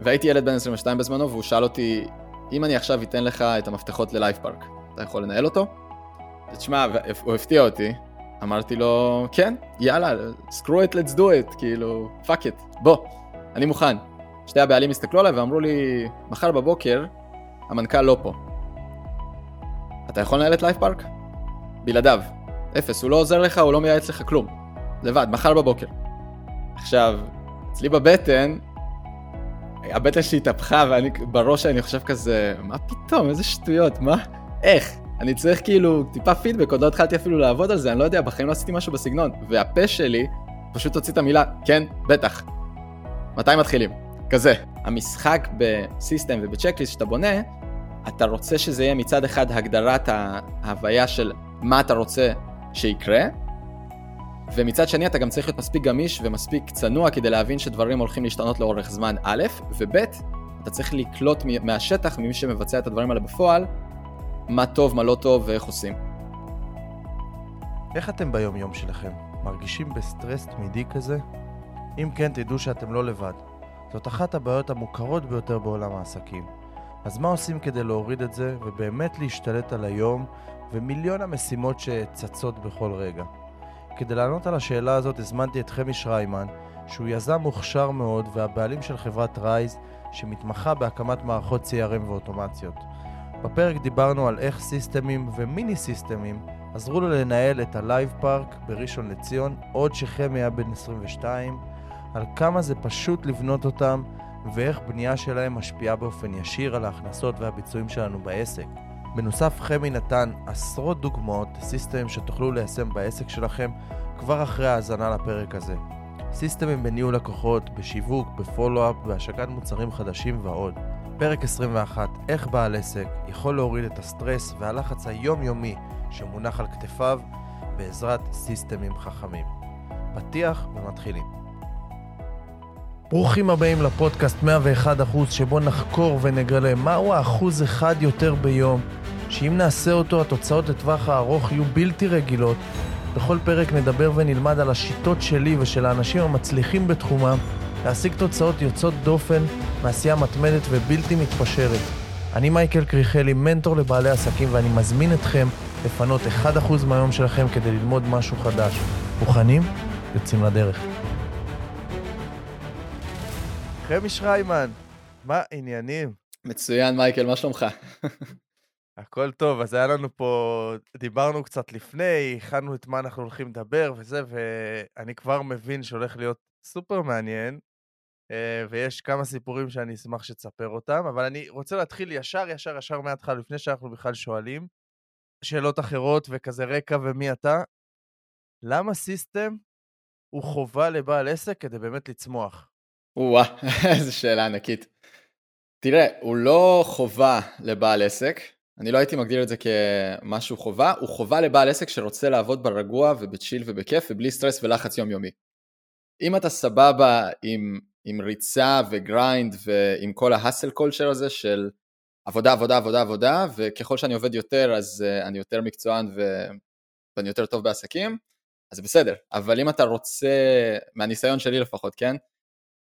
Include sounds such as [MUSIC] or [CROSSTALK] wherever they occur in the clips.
והייתי ילד בן 22 בזמנו, והוא שאל אותי, אם אני עכשיו אתן לך את המפתחות ללייב פארק, אתה יכול לנהל אותו? תשמע, הוא הפתיע אותי, אמרתי לו, כן, יאללה, screw it, let's do it, כאילו, fuck it, בוא, אני מוכן. שתי הבעלים הסתכלו עליי ואמרו לי, מחר בבוקר, המנכ"ל לא פה. אתה יכול לנהל את לייב פארק? בלעדיו. אפס, הוא לא עוזר לך, הוא לא מייעץ לך כלום. לבד, מחר בבוקר. עכשיו, אצלי בבטן, הבטן שלי התהפכה ואני בראש אני חושב כזה, מה פתאום, איזה שטויות, מה, איך? אני צריך כאילו טיפה פידבק, עוד לא התחלתי אפילו לעבוד על זה, אני לא יודע, בחיים לא עשיתי משהו בסגנון. והפה שלי פשוט הוציא את המילה, כן, בטח. מתי מתחילים? כזה. המשחק בסיסטם ובצ'קליסט שאתה בונה, אתה רוצה שזה יהיה מצד אחד הגדרת ההוויה של מה אתה רוצה שיקרה, ומצד שני אתה גם צריך להיות מספיק גמיש ומספיק צנוע כדי להבין שדברים הולכים להשתנות לאורך זמן א', וב', אתה צריך לקלוט מהשטח, ממי שמבצע את הדברים האלה בפועל, מה טוב, מה לא טוב ואיך עושים. איך אתם ביום יום שלכם? מרגישים בסטרס תמידי כזה? אם כן, תדעו שאתם לא לבד. זאת אחת הבעיות המוכרות ביותר בעולם העסקים. אז מה עושים כדי להוריד את זה ובאמת להשתלט על היום ומיליון המשימות שצצות בכל רגע? כדי לענות על השאלה הזאת הזמנתי את חמי שריימן, שהוא יזם מוכשר מאוד והבעלים של חברת רייז, שמתמחה בהקמת מערכות CRM ואוטומציות. בפרק דיברנו על איך סיסטמים ומיני סיסטמים עזרו לו לנהל את הלייב פארק בראשון לציון, עוד כשחמי היה בן 22, על כמה זה פשוט לבנות אותם ואיך בנייה שלהם משפיעה באופן ישיר על ההכנסות והביצועים שלנו בעסק. בנוסף, חמי נתן עשרות דוגמאות לסיסטמים שתוכלו ליישם בעסק שלכם כבר אחרי ההאזנה לפרק הזה. סיסטמים בניהול לקוחות, בשיווק, בפולו-אפ, בהשקת מוצרים חדשים ועוד. פרק 21, איך בעל עסק יכול להוריד את הסטרס והלחץ היומיומי שמונח על כתפיו בעזרת סיסטמים חכמים. פתיח ומתחילים. ברוכים הבאים לפודקאסט 101% שבו נחקור ונגלה מהו האחוז אחד יותר ביום, שאם נעשה אותו התוצאות לטווח הארוך יהיו בלתי רגילות. בכל פרק נדבר ונלמד על השיטות שלי ושל האנשים המצליחים בתחומם להשיג תוצאות יוצאות דופן מעשייה מתמדת ובלתי מתפשרת. אני מייקל קריכלי, מנטור לבעלי עסקים, ואני מזמין אתכם לפנות 1% מהיום שלכם כדי ללמוד משהו חדש. מוכנים? יוצאים לדרך. חמי שריימן, מה עניינים? מצוין, מייקל, מה שלומך? הכל טוב, אז היה לנו פה, דיברנו קצת לפני, הכנו את מה אנחנו הולכים לדבר וזה, ואני כבר מבין שהולך להיות סופר מעניין, אה, ויש כמה סיפורים שאני אשמח שתספר אותם, אבל אני רוצה להתחיל ישר, ישר, ישר מההתחלה, לפני שאנחנו בכלל שואלים, שאלות אחרות וכזה רקע ומי אתה. למה system הוא חובה לבעל עסק כדי באמת לצמוח? או-אה, [LAUGHS] איזו שאלה ענקית. תראה, הוא לא חובה לבעל עסק, אני לא הייתי מגדיר את זה כמשהו חובה, הוא חובה לבעל עסק שרוצה לעבוד ברגוע וב chill ובכיף ובלי סטרס ולחץ יומיומי. אם אתה סבבה עם עם ריצה ו grind ועם כל ה hustle culture הזה של עבודה, עבודה, עבודה, עבודה, וככל שאני עובד יותר אז אה, אני יותר מקצוען ו... ואני יותר טוב בעסקים, אז בסדר. אבל אם אתה רוצה, מהניסיון שלי לפחות, כן?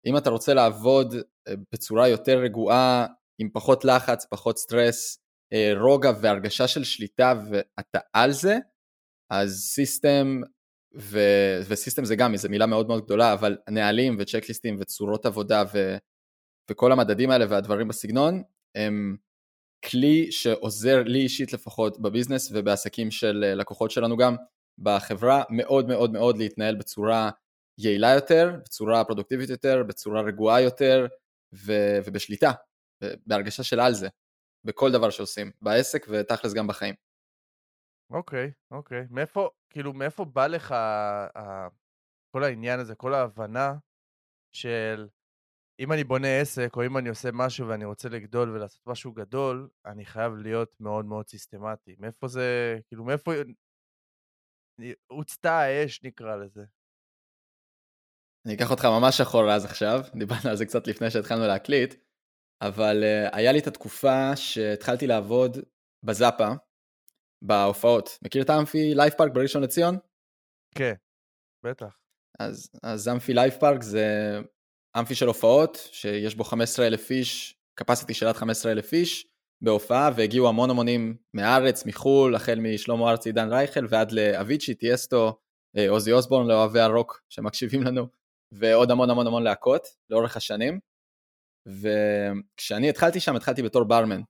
אם אתה רוצה לעבוד אה, בצורה יותר רגועה, עם פחות לחץ, פחות סטרס, אה, רוגע והרגשה של שליטה ואתה על זה, אז system ו... ו system זה גם איזה מילה מאוד מאוד גדולה, אבל נהלים וצ'קליסטים וצורות עבודה ו... וכל המדדים האלה והדברים בסגנון, הם כלי שעוזר לי אישית לפחות בביזנס ובעסקים של אה, לקוחות שלנו גם בחברה, מאוד מאוד מאוד להתנהל בצורה יעילה יותר, בצורה פרודוקטיבית יותר, בצורה רגועה יותר ו... ובשליטה, בהרגשה של על זה, בכל דבר שעושים, בעסק ותכלס גם בחיים. אוקיי, אוקיי. מאיפה, כאילו, מאיפה בא לך ה... כל העניין הזה, כל ההבנה של אם אני בונה עסק, או אם אני עושה משהו ואני רוצה לגדול ולעשות משהו גדול, אני חייב להיות מאוד מאוד סיסטמטי. מאיפה זה, כאילו, מאיפה הוצתה האש, נקרא לזה? אני אקח אותך ממש אחורה אז עכשיו, [LAUGHS] דיברנו על זה קצת לפני שהתחלנו להקליט, אבל uh, היה לי את התקופה שהתחלתי לעבוד בזאפה, בהופעות. מכיר את האמפי לייב פארק בראשון לציון? כן, בטח. אז, אז אמפי לייב פארק זה אמפי של הופעות, שיש בו 15 אלף איש, capacity של עד 15 אלף איש בהופעה, והגיעו המון אמנים מהארץ, מחו"ל, החל משלמה ארצי, עידן רייכל, ועד לאביצ'י, טיאסטו, אה, אוזי אוסבורן, לאוהבי הרוק שמקשיבים לנו, ועוד המון המון המון להקות לאורך השנים. וכשאני התחלתי שם, התחלתי בתור ברמן.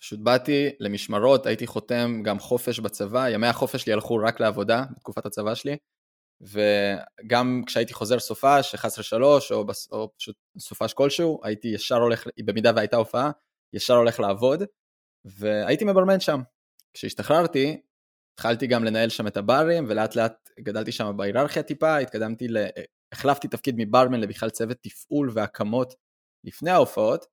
פשוט באתי למשמרות, הייתי חותם גם חופש בצבא, ימי החופש שלי הלכו רק לעבודה בתקופת הצבא שלי, וגם כשהייתי חוזר סופש, 11-3, או, או פשוט סופש כלשהו, הייתי ישר הולך, במידה והייתה הופעה, ישר הולך לעבוד, והייתי מברמן שם. כשהשתחררתי, התחלתי גם לנהל שם את הברים, ולאט לאט גדלתי שם בהיררכיה טיפה, התקדמתי, ל... החלפתי תפקיד מברמן לבכלל צוות תפעול והקמות לפני ההופעות,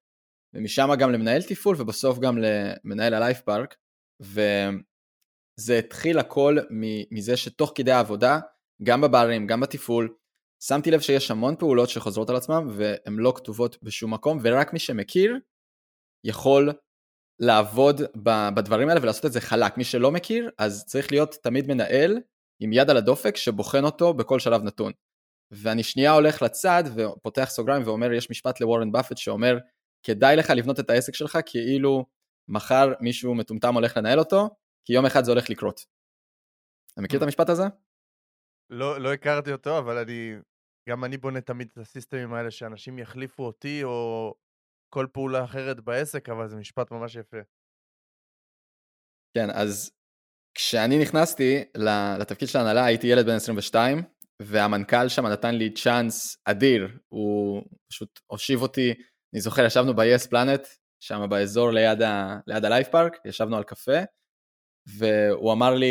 ומשם גם למנהל תפעול, ובסוף גם למנהל הלייף פארק, וזה התחיל הכל מזה שתוך כדי העבודה, גם בברים, גם בתפעול, שמתי לב שיש המון פעולות שחוזרות על עצמם, והן לא כתובות בשום מקום, ורק מי שמכיר יכול לעבוד בדברים האלה ולעשות את זה חלק. מי שלא מכיר, אז צריך להיות תמיד מנהל עם יד על הדופק שבוחן אותו בכל שלב נתון. ואני שנייה הולך לצד ופותח סוגריים ואומר, יש משפט לוורן באפט שאומר, כדאי לך לבנות את העסק שלך כאילו מחר מישהו מטומטם הולך לנהל אותו, כי יום אחד זה הולך לקרות. אתה מכיר את המשפט הזה? לא, לא הכרתי אותו, אבל אני, גם אני בונה תמיד את הסיסטמים האלה שאנשים יחליפו אותי או כל פעולה אחרת בעסק, אבל זה משפט ממש יפה. כן, אז כשאני נכנסתי לתפקיד של ההנהלה הייתי ילד בן 22, והמנכ"ל שם נתן לי צ'אנס אדיר, הוא פשוט הושיב אותי, אני זוכר, ישבנו ב-yes planet, שם באזור ליד, ליד הלייף פארק, ישבנו על קפה, והוא אמר לי,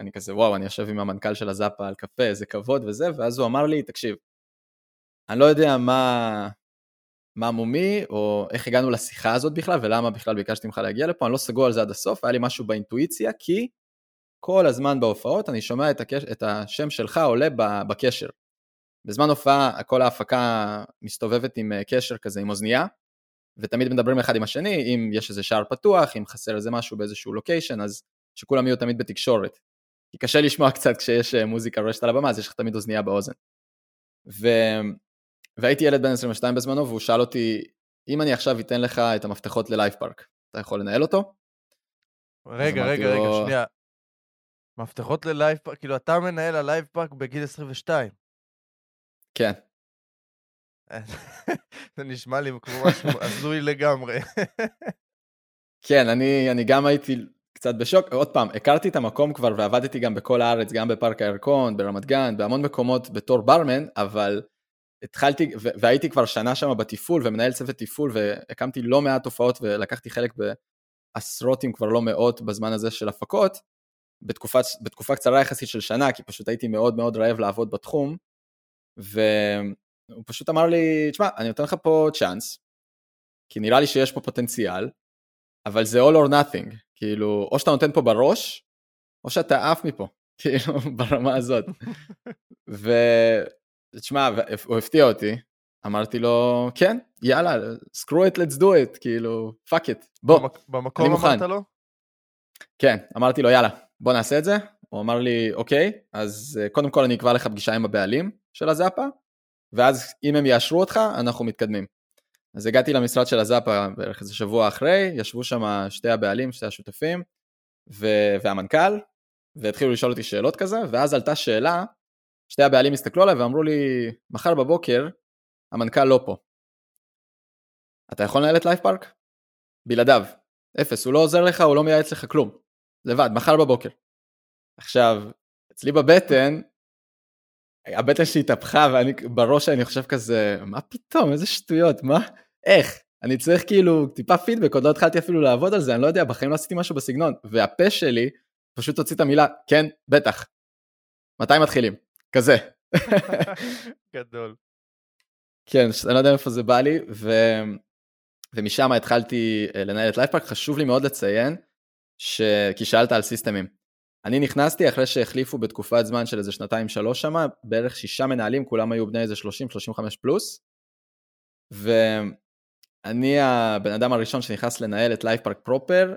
אני כזה, וואו, אני יושב עם המנכ"ל של הזאפה על קפה, איזה כבוד וזה, ואז הוא אמר לי, תקשיב, אני לא יודע מה, מה מומי, או איך הגענו לשיחה הזאת בכלל, ולמה בכלל ביקשתי ממך להגיע לפה, אני לא סגור על זה עד הסוף, היה לי משהו באינטואיציה, כי כל הזמן בהופעות אני שומע את, הקש... את השם שלך עולה בקשר. בזמן הופעה כל ההפקה מסתובבת עם אה, קשר כזה, עם אוזנייה, ותמיד מדברים אחד עם השני, אם יש איזה שער פתוח, אם חסר איזה משהו באיזשהו location, אז שכולם יהיו תמיד בתקשורת. כי קשה לשמוע [LAUGHS] קצת כשיש אה, מוזיקה רועשת על הבמה, אז יש לך תמיד אוזנייה באוזן. ו... והייתי ילד בן 22 בזמנו, והוא שאל אותי, אם אני עכשיו אתן לך את המפתחות ללייב פארק, אתה יכול לנהל אותו? רגע, רגע, רגע, לו... שנייה. מפתחות ללייב פארק, כאילו אתה מנהל הלייב פארק בגיל 22. כן. [LAUGHS] זה נשמע לי כמו משהו הזוי לגמרי. כן, אני, אני גם הייתי קצת בשוק. עוד פעם, הכרתי את המקום כבר ועבדתי גם בכל הארץ, גם בפארק הירקון, ברמת גן, בהמון מקומות בתור ברמן, אבל התחלתי, והייתי כבר שנה שם בתפעול ומנהל צוות תפעול והקמתי לא מעט הופעות ולקחתי חלק בעשרות אם כבר לא מאות בזמן הזה של הפקות, בתקופה, בתקופה קצרה יחסית של שנה, כי פשוט הייתי מאוד מאוד רעב לעבוד בתחום, והוא פשוט אמר לי, תשמע, אני נותן לך פה צ'אנס, כי נראה לי שיש פה פוטנציאל, אבל זה all or nothing, כאילו, או שאתה נותן פה בראש, או שאתה עף מפה, [LAUGHS] כאילו, ברמה הזאת. ו... תשמע, הוא הפתיע אותי, אמרתי לו, כן, יאללה, screw it, let's do it, כאילו, fuck it, בוא, במק- במקום אני מוכן. אמרת לו? כן, אמרתי לו, יאללה, בוא נעשה את זה. הוא אמר לי, אוקיי, אז אה, קודם כל אני אקבע לך פגישה עם הבעלים של הזאפה, ואז אם הם יאשרו אותך, אנחנו מתקדמים. אז הגעתי למשרד של הזאפה בערך איזה שבוע אחרי, ישבו שם שתי הבעלים, שתי השותפים, ו- והמנכ"ל, והתחילו לשאול אותי שאלות כזה, ואז עלתה שאלה שתי הבעלים הסתכלו עליי ואמרו לי, מחר בבוקר המנכ"ל לא פה. אתה יכול לנהל את לייף פארק? בלעדיו. אפס, הוא לא עוזר לך, הוא לא מייעץ לך כלום. לבד, מחר בבוקר. עכשיו, אצלי בבטן, הבטן שלי התהפכה ואני בראש אני חושב כזה, מה פתאום, איזה שטויות, מה, איך? אני צריך כאילו טיפה פידבק, עוד לא התחלתי אפילו לעבוד על זה, אני לא יודע, בחיים לא עשיתי משהו בסגנון. והפה שלי פשוט הוציא את המילה, כן, בטח. מתי מתחילים? כזה. [LAUGHS] גדול. כן, אני לא יודע איפה זה בא לי, ו... ומשם התחלתי אה, לנהל את לייב פארק. חשוב לי מאוד לציין, ש... כי שאלת על סיסטמים. אני נכנסתי אחרי שהחליפו בתקופת זמן של איזה שנתיים שלוש שמה, בערך שישה מנהלים, כולם היו בני איזה 30-35 פלוס, ואני הבן אדם הראשון שנכנס לנהל את לייב פארק proper,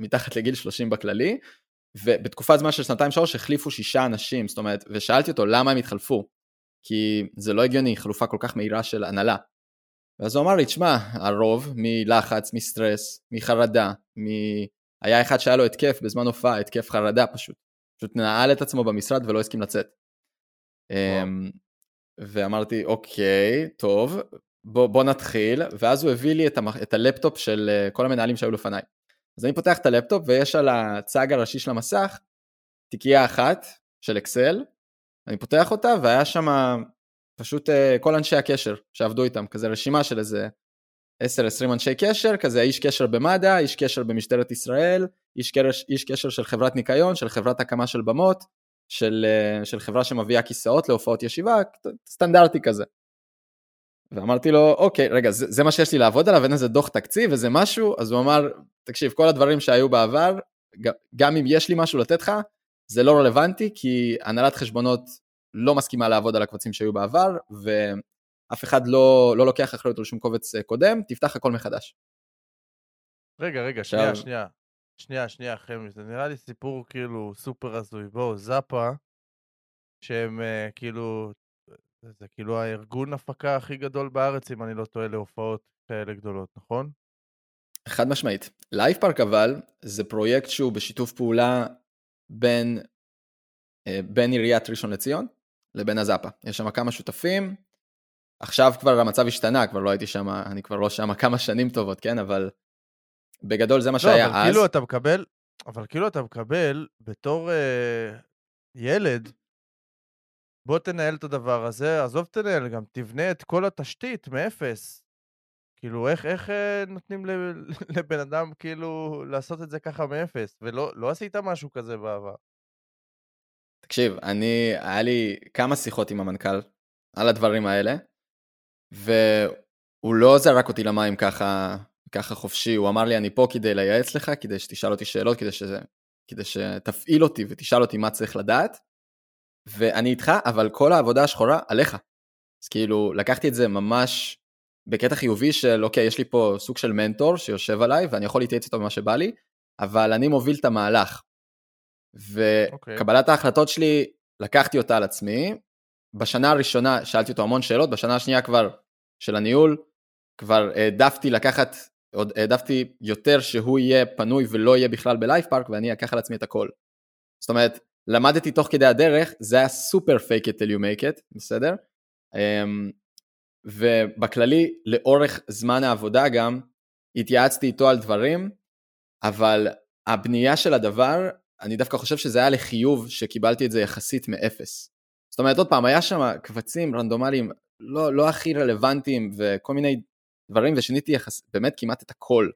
מתחת לגיל 30 בכללי, ובתקופת זמן של שנתיים שלוש החליפו שישה אנשים, זאת אומרת, ושאלתי אותו למה הם התחלפו. כי זה לא הגיוני, חלופה כל כך מהירה של הנהלה. ואז הוא אמר לי, תשמע, הרוב מלחץ, מסטרס, מחרדה, מ... היה אחד שהיה לו התקף בזמן הופעה, התקף חרדה פשוט. פשוט נעל את עצמו במשרד ולא הסכים לצאת. Um, ואמרתי, אוקיי, טוב, בוא, בוא נתחיל, ואז הוא הביא לי את, המח... את הלפטופ של uh, כל המנהלים שהיו לפניי. אז אני פותח את הלפטופ ויש על הצג הראשי של המסך תיקייה אחת של אקסל, אני פותח אותה והיה שם פשוט uh, כל אנשי הקשר שעבדו איתם, כזה רשימה של איזה 10-20 אנשי קשר, כזה איש קשר במד"א, איש קשר במשטרת ישראל, איש קשר, איש קשר של חברת ניקיון, של חברת הקמה של במות, של, uh, של חברה שמביאה כיסאות להופעות ישיבה, סטנדרטי כזה. ואמרתי לו, אוקיי, רגע, זה, זה מה שיש לי לעבוד עליו, אין איזה דוח תקציב, איזה משהו, אז הוא אמר, תקשיב, כל הדברים שהיו בעבר, גם אם יש לי משהו לתת לך, זה לא רלוונטי, כי הנהלת חשבונות לא מסכימה לעבוד על הקבצים שהיו בעבר, ואף אחד לא, לא לוקח אחריות על שום קובץ אה, קודם, תפתח הכל מחדש. רגע, רגע, שנייה, שנייה. שנייה, שנייה, חמי, זה נראה לי סיפור כאילו סופר הזוי. בואו, זאפה, שהם uh, כאילו, זה כאילו הארגון הפקה הכי גדול בארץ, אם אני לא טועה, להופעות כאלה גדולות, נכון? חד משמעית. לייב פארק אבל, זה פרויקט שהוא בשיתוף פעולה בין, אה, בין עיריית ראשון לציון לבין הזאפה. יש שם כמה שותפים, עכשיו כבר המצב השתנה, כבר לא הייתי שם, אני כבר לא שם כמה שנים טובות, כן? אבל בגדול זה מה לא, שהיה אבל אז. כאילו אתה מקבל, אבל כאילו אתה מקבל בתור אה, ילד, בוא תנהל את הדבר הזה, עזוב תנהל, גם תבנה את כל התשתית מאפס. כאילו, איך, איך אה, נותנים [LAUGHS] לבן אדם כאילו לעשות את זה ככה מאפס? ולא לא עשית משהו כזה בעבר. תקשיב, אני, היה לי כמה שיחות עם המנכ"ל על הדברים האלה, והוא לא זרק אותי למים ככה, ככה חופשי, הוא אמר לי, אני פה כדי לייעץ לך, כדי שתשאל אותי שאלות, כדי, שזה, כדי שתפעיל אותי ותשאל אותי מה צריך לדעת, ואני איתך, אבל כל העבודה השחורה עליך. אז כאילו, לקחתי את זה ממש בקטע חיובי של, אוקיי, יש לי פה סוג של מנטור שיושב עליי, ואני יכול להתייעץ איתו במה שבא לי, אבל אני מוביל את המהלך. וקבלת okay. ההחלטות שלי, לקחתי אותה על עצמי. בשנה הראשונה שאלתי אותו המון שאלות, בשנה השנייה כבר של הניהול, כבר העדפתי לקחת, עוד העדפתי יותר שהוא יהיה פנוי ולא יהיה בכלל בלייב פארק, ואני אקח על עצמי את הכל. זאת אומרת, למדתי תוך כדי הדרך, זה היה סופר fake it till you make it, בסדר? Um, ובכללי, לאורך זמן העבודה גם, התייעצתי איתו על דברים, אבל הבנייה של הדבר, אני דווקא חושב שזה היה לחיוב שקיבלתי את זה יחסית מאפס. זאת אומרת, עוד פעם, היה שם קבצים רנדומליים לא, לא הכי רלוונטיים וכל מיני דברים, ושיניתי יחס, באמת כמעט את הכל.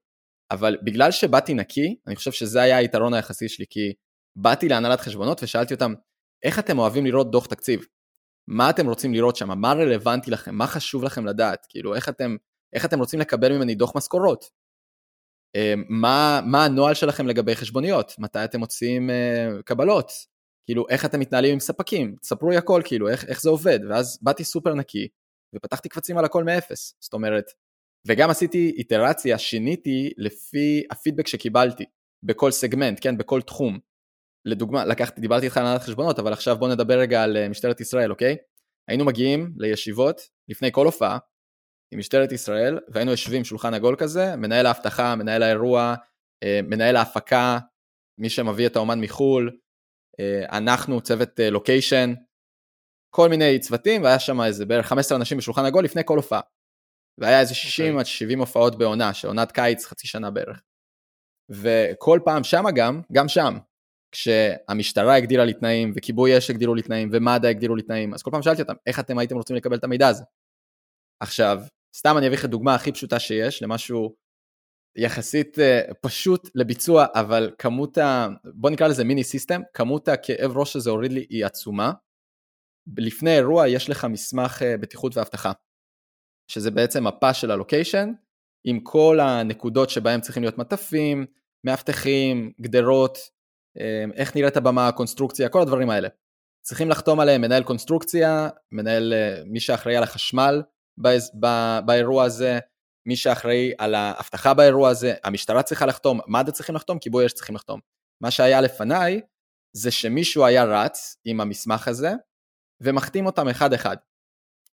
אבל בגלל שבאתי נקי, אני חושב שזה היה היתרון היחסי שלי, כי באתי להנהלת חשבונות ושאלתי אותם, איך אתם אוהבים לראות דוח תקציב? מה אתם רוצים לראות שם? מה רלוונטי לכם? מה חשוב לכם לדעת? כאילו, איך אתם, איך אתם רוצים לקבל ממני דוח משכורות? אה, מה, מה הנוהל שלכם לגבי חשבוניות? מתי אתם מוציאים uh, קבלות? כאילו, איך אתם מתנהלים עם ספקים? תספרו לי הכל, כאילו, איך, איך זה עובד? ואז באתי סופר נקי, ופתחתי קבצים על הכל מאפס. זאת אומרת, וגם עשיתי איטרציה, שיניתי לפי הפידבק שקיבלתי, בכל סגמנט, כן, בכל תחום. לדוגמה, לקחתי, דיברתי איתך על הנהלת חשבונות, אבל עכשיו בוא נדבר רגע על אה, משטרת ישראל, אוקיי? היינו מגיעים לישיבות לפני כל הופעה עם משטרת ישראל, והיינו יושבים שולחן עגול כזה, מנהל האבטחה, מנהל האירוע, אה, מנהל ההפקה, מי שמביא את האומן מחו"ל, אנחנו, צוות לוקיישן, כל מיני צוותים, והיה שם איזה בערך 15 אנשים בשולחן עגול לפני כל הופעה. והיה איזה 60 okay. אוקיי. עד 70 הופעות בעונה, שעונת קיץ חצי שנה בערך. וכל פעם שמה גם, גם שם, כשהמשטרה הגדילה לי תנאים, וכיבוי אש הגדילו לי תנאים, ומד"א הגדילו לי תנאים, אז כל פעם שאלתי אותם, איך אתם הייתם רוצים לקבל את המידע הזה? עכשיו, סתם אני אביא לך דוגמה הכי פשוטה שיש, למשהו יחסית uh, פשוט לביצוע, אבל כמות ה... בוא נקרא לזה מיני סיסטם, כמות הכאב ראש שזה הוריד לי היא עצומה. לפני אירוע יש לך מסמך uh, בטיחות ואבטחה, שזה בעצם מפה של הלוקיישן, עם כל הנקודות שבהם צריכים להיות מטפים, מאבטחים, גדרות, אמ, איך נראית הבמה, הקונסטרוקציה, כל הדברים האלה. צריכים לחתום עליהם מנהל קונסטרוקציה, מנהל, אה, מי שאחראי על החשמל באירוע הזה, מי שאחראי על האבטחה באירוע הזה, המשטרה צריכה לחתום, מד"א צריכים לחתום, כיבוי אש צריכים לחתום. מה שהיה לפניי, זה שמישהו היה רץ עם המסמך הזה, ומחתים אותם אחד-אחד.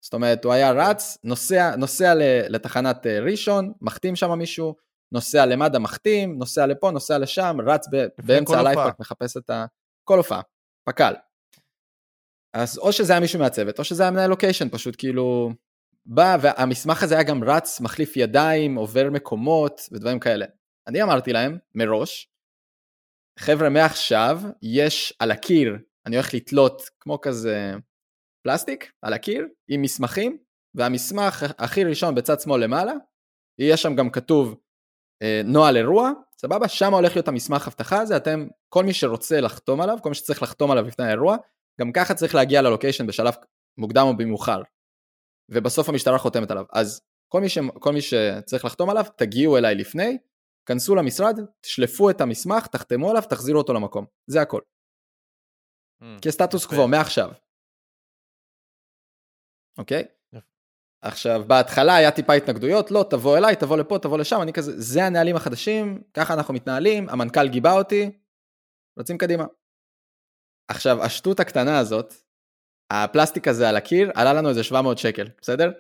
זאת אומרת, הוא היה רץ, נוסע, נוסע לתחנת אה, ראשון, מחתים שם מישהו, נוסע למד"א מחתים, נוסע לפה, נוסע לשם, רץ ב, באמצע הלייב פארק, מחפש את ה... כל הופעה, פק"ל. אז או שזה היה מישהו מהצוות, או שזה היה מנהל לוקיישן, פשוט כאילו בא, והמסמך הזה היה גם רץ, מחליף ידיים, עובר מקומות ודברים כאלה. אני אמרתי להם, מראש, חבר'ה, מעכשיו יש על הקיר, אני הולך לתלות כמו כזה פלסטיק על הקיר עם מסמכים, והמסמך הכי ראשון בצד שמאל למעלה, יהיה שם גם כתוב אה, נוהל אירוע, סבבה? שם הולך להיות המסמך הבטחה הזה, אתם, כל מי שרוצה לחתום עליו, כל מי שצריך לחתום עליו לפני האירוע, גם ככה צריך להגיע ללוקיישן בשלב מוקדם או במאוחר. ובסוף המשטרה חותמת עליו. אז כל מי, ש... כל מי שצריך לחתום עליו, תגיעו אליי לפני, כנסו למשרד, תשלפו את המסמך, תחתמו עליו, תחזירו אותו למקום. זה הכל. Mm, כסטטוס קוו, מעכשיו. אוקיי? Okay? עכשיו, בהתחלה היה טיפה התנגדויות, לא, תבוא אליי, תבוא לפה, תבוא לשם, אני כזה, זה הנהלים החדשים, ככה אנחנו מתנהלים, המנכ"ל גיבה אותי, רצים קדימה. עכשיו, השטות הקטנה הזאת, הפלסטיק הזה על הקיר, עלה לנו איזה 700 שקל, בסדר?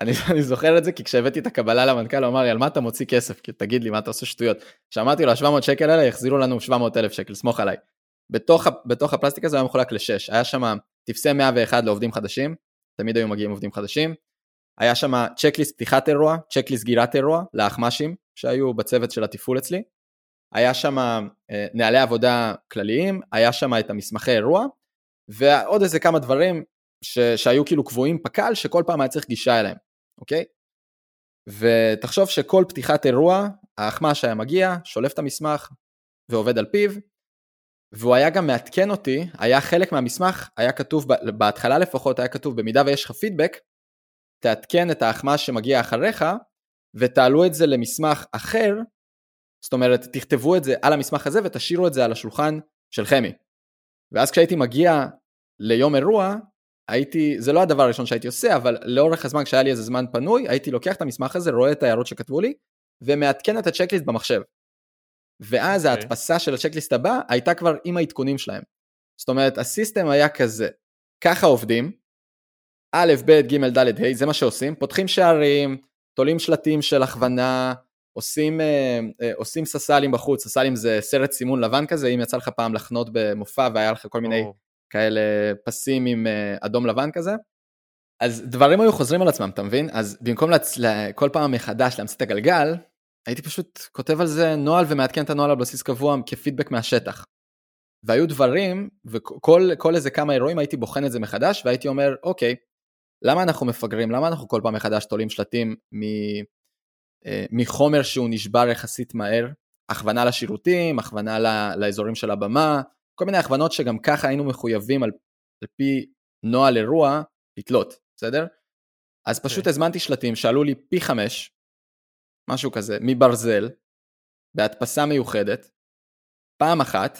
אני, [LAUGHS] אני זוכר את זה כי כשהבאתי את הקבלה למנכ"ל הוא אמר לי על מה אתה מוציא כסף כי תגיד לי מה אתה עושה שטויות. כשאמרתי לו ה-700 שקל האלה יחזירו לנו 700 אלף שקל סמוך עליי. בתוך, בתוך הפלסטיק הזה היה מחולק לשש היה שם טפסי 101 לעובדים חדשים תמיד היו מגיעים עובדים חדשים. היה שם צ'קליסט פתיחת אירוע צ'קליסט סגירת אירוע לאחמ"שים שהיו בצוות של התפעול אצלי. היה שם אה, נהלי עבודה כלליים היה שם את המסמכי אירוע ועוד איזה כמה דברים ש, שהיו כאילו קבועים פק"ל שכל פעם היה צריך גישה אליהם. אוקיי? ותחשוב שכל פתיחת אירוע, האחמ"ש היה מגיע, שולף את המסמך ועובד על פיו, והוא היה גם מעדכן אותי, היה חלק מהמסמך, היה כתוב, בהתחלה לפחות היה כתוב, במידה ויש לך פידבק, תעדכן את האחמ"ש שמגיע אחריך, ותעלו את זה למסמך אחר, זאת אומרת, תכתבו את זה על המסמך הזה ותשאירו את זה על השולחן של חמי. ואז כשהייתי מגיע ליום אירוע, הייתי, זה לא הדבר הראשון שהייתי עושה, אבל לאורך הזמן כשהיה לי איזה זמן פנוי, הייתי לוקח את המסמך הזה, רואה את ההערות שכתבו לי, ומעדכן את הצ'קליסט במחשב. ואז okay. אוקיי. ההדפסה של הצ'קליסט הבא הייתה כבר עם העדכונים שלהם. זאת אומרת, הסיסטם היה כזה, ככה עובדים, א', ב', ג', ד', ה', זה מה שעושים, פותחים שערים, תולים שלטים של הכוונה, עושים, אה, אה, עושים ססלים בחוץ, ססלים זה סרט סימון לבן כזה, אם יצא לך פעם לחנות במופע והיה לך כל מיני. כאלה פסים עם אה, אדום לבן כזה. אז דברים היו חוזרים על עצמם, אתה מבין? אז במקום לצ... כל פעם מחדש להמציא את הגלגל, הייתי פשוט כותב על זה נוהל ומעדכן את הנוהל על בסיס קבוע כפידבק מהשטח. והיו דברים, וכל איזה כמה אירועים הייתי בוחן את זה מחדש, והייתי אומר, אוקיי, למה אנחנו מפגרים? למה אנחנו כל פעם מחדש תולים שלטים מ... אה, מחומר שהוא נשבר יחסית מהר? הכוונה לשירותים, הכוונה לאזורים של הבמה, כל מיני הכוונות שגם ככה היינו מחויבים על, על פי נוהל אירוע לתלות, בסדר? אז פשוט okay. אוקיי. הזמנתי שלטים שעלו לי פי חמש, משהו כזה, מברזל, בהדפסה מיוחדת, פעם אחת,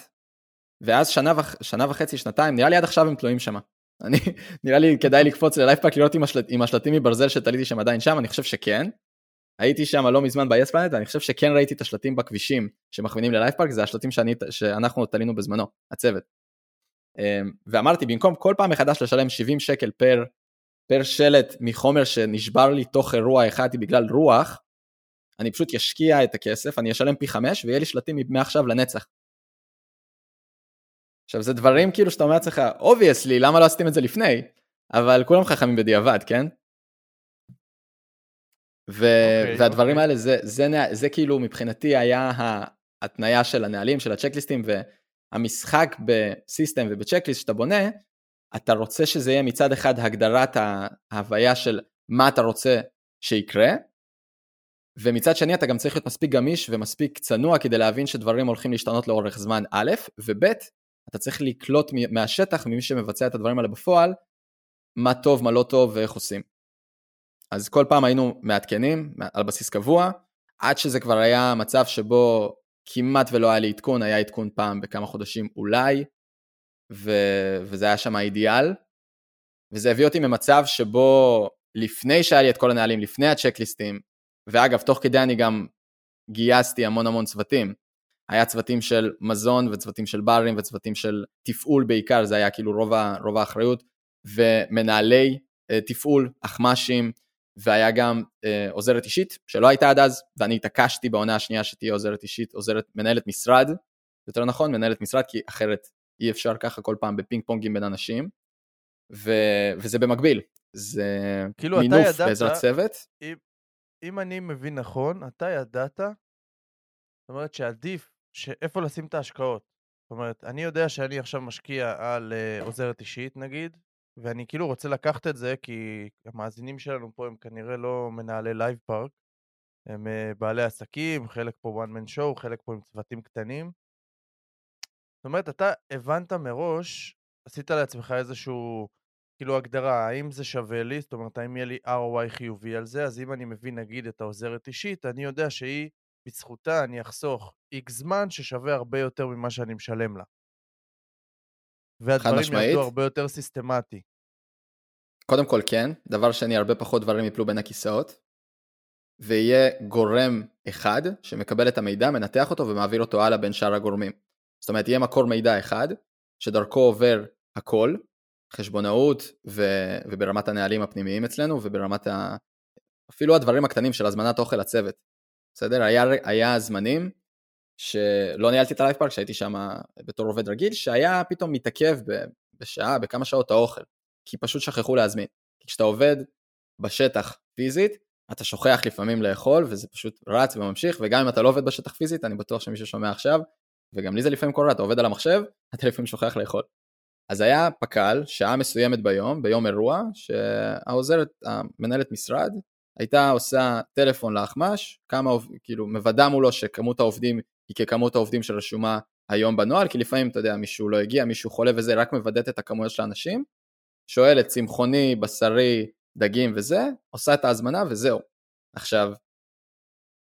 ואז שנה, וח, שנה וחצי, שנתיים, נראה לי עד עכשיו הם תלויים שם. אני, [LAUGHS] נראה לי כדאי לקפוץ ללייפפאק לראות אם, השלט, אם השלטים מברזל שתליתי שם עדיין שם, אני חושב שכן. הייתי שם לא מזמן ב-yes planet ואני חושב שכן ראיתי את השלטים בכבישים שמכווינים ללייף פארק זה השלטים שאני, שאנחנו תלינו בזמנו, הצוות. אמ, ואמרתי במקום כל פעם מחדש לשלם 70 שקל פר, פר שלט מחומר שנשבר לי תוך אירוע אחד בגלל רוח, אני פשוט אשקיע את הכסף, אני אשלם פי חמש ויהיה לי שלטים מעכשיו לנצח. עכשיו זה דברים כאילו שאתה אומר לעצמך, obviously, למה לא עשיתם את זה לפני? אבל כולם חכמים בדיעבד, כן? ו- okay, אוקיי, והדברים okay. אוקיי. האלה זה, זה, זה, זה כאילו מבחינתי היה ההתניה של הנהלים של הצ'קליסטים והמשחק בסיסטם ובצ'קליסט שאתה בונה אתה רוצה שזה יהיה מצד אחד הגדרת ההוויה של מה אתה רוצה שיקרה ומצד שני אתה גם צריך להיות מספיק גמיש ומספיק צנוע כדי להבין שדברים הולכים להשתנות לאורך זמן א' וב' אתה צריך לקלוט מהשטח ממי שמבצע את הדברים האלה בפועל מה טוב מה לא טוב ואיך עושים. אז כל פעם היינו מעדכנים על בסיס קבוע, עד שזה כבר היה מצב שבו כמעט ולא היה לי עדכון, היה עדכון פעם בכמה חודשים אולי, ו... וזה היה שם האידיאל. וזה הביא אותי ממצב שבו לפני שהיה לי את כל הנהלים, לפני הצ'קליסטים, ואגב, תוך כדי אני גם גייסתי המון המון צוותים. היה צוותים של מזון וצוותים של ברים וצוותים של תפעול בעיקר, זה היה כאילו רוב, רוב האחריות, ומנהלי אה, תפעול, אחמ"שים, והיה גם אה, עוזרת אישית, שלא הייתה עד אז, ואני התעקשתי בעונה השנייה שתהיה עוזרת אישית, עוזרת, מנהלת משרד, יותר נכון, מנהלת משרד, כי אחרת אי אפשר ככה כל פעם בפינג פונגים בין אנשים, ו, וזה במקביל, זה כאילו מינוף ידעת, בעזרת צוות. אם, אם אני מבין נכון, אתה ידעת, זאת אומרת שעדיף, איפה לשים את ההשקעות. זאת אומרת, אני יודע שאני עכשיו משקיע על uh, עוזרת אישית נגיד, ואני כאילו רוצה לקחת את זה, כי המאזינים שלנו פה הם כנראה לא מנהלי לייב פארק, הם uh, בעלי עסקים, חלק פה one man show, חלק פה עם צוותים קטנים. זאת אומרת, אתה הבנת מראש, עשית לעצמך איזשהו, כאילו הגדרה, האם זה שווה לי, זאת אומרת, האם יהיה לי ROI חיובי על זה, אז אם אני מבין נגיד את העוזרת אישית, אני יודע שהיא, בזכותה אני אחסוך X זמן ששווה הרבה יותר ממה שאני משלם לה. והדברים יעבדו הרבה יותר סיסטמטי. קודם כל כן, דבר שני, הרבה פחות דברים יפלו בין הכיסאות, ויהיה גורם אחד שמקבל את המידע, מנתח אותו ומעביר אותו הלאה בין שאר הגורמים. זאת אומרת, יהיה מקור מידע אחד, שדרכו עובר הכל, חשבונאות ו... וברמת הנהלים הפנימיים אצלנו וברמת ה... אפילו הדברים הקטנים של הזמנת אוכל לצוות. בסדר? היה, היה זמנים שלא ניהלתי את הלייב פארק, שהייתי שם בתור עובד רגיל, שהיה פתאום מתעכב בשעה, בכמה שעות האוכל, כי פשוט שכחו להזמין. כי כשאתה עובד בשטח פיזית, אתה שוכח לפעמים לאכול, וזה פשוט רץ וממשיך, וגם אם אתה לא עובד בשטח פיזית, אני בטוח שמישהו שומע עכשיו, וגם לי זה לפעמים קורה, אתה עובד על המחשב, [LAUGHS] אתה לפעמים שוכח לאכול. אז היה פק"ל, שעה מסוימת ביום, ביום אירוע, שהעוזרת, המנהלת משרד, הייתה עושה טלפון לאחמ"ש, כמה, כאילו, מוודא מולו שכמות העובדים היא ככמות העובדים שרשומה היום בנוהל, כי לפעמים, אתה יודע, מישהו לא הגיע, מישהו חולה וזה, רק מוודאת את הכמויות של האנשים, שואלת צמחוני, בשרי, דגים וזה, עושה את ההזמנה וזהו. עכשיו,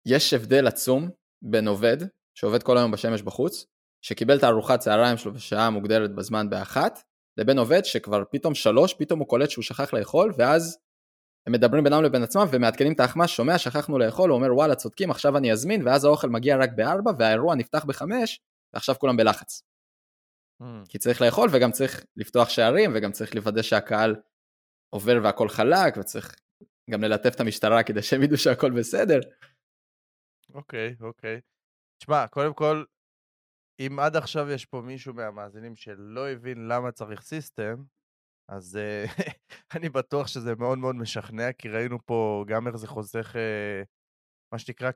יש הבדל עצום בין עובד, שעובד כל היום בשמש בחוץ, שקיבל את הארוחת צהריים שלו בשעה מוגדרת בזמן באחת, לבין עובד שכבר פתאום שלוש, פתאום הוא קולט שהוא שכח לאכול, ואז הם מדברים בינם לבין עצמם ומעדכנים את האחמ"ש, שומע, שכחנו לאכול, הוא אומר וואלה צודקים, עכשיו אני אזמין, ואז האוכל מגיע רק בארבע, והאירוע נפתח בחמש, ועכשיו כולם בלחץ. Mm. כי צריך לאכול וגם צריך לפתוח שערים, וגם צריך לוודא שהקהל עובר והכל חלק, וצריך גם ללטף את המשטרה כדי שהם ידעו שהכל בסדר. אוקיי, okay, אוקיי. Okay. תשמע, קודם כל, אם עד עכשיו יש פה מישהו מהמאזינים שלא הבין למה צריך system, אז uh, [LAUGHS] אני בטוח שזה מאוד מאוד משכנע, כי ראינו פה גם איך זה חוסך, uh, מה שנקרא,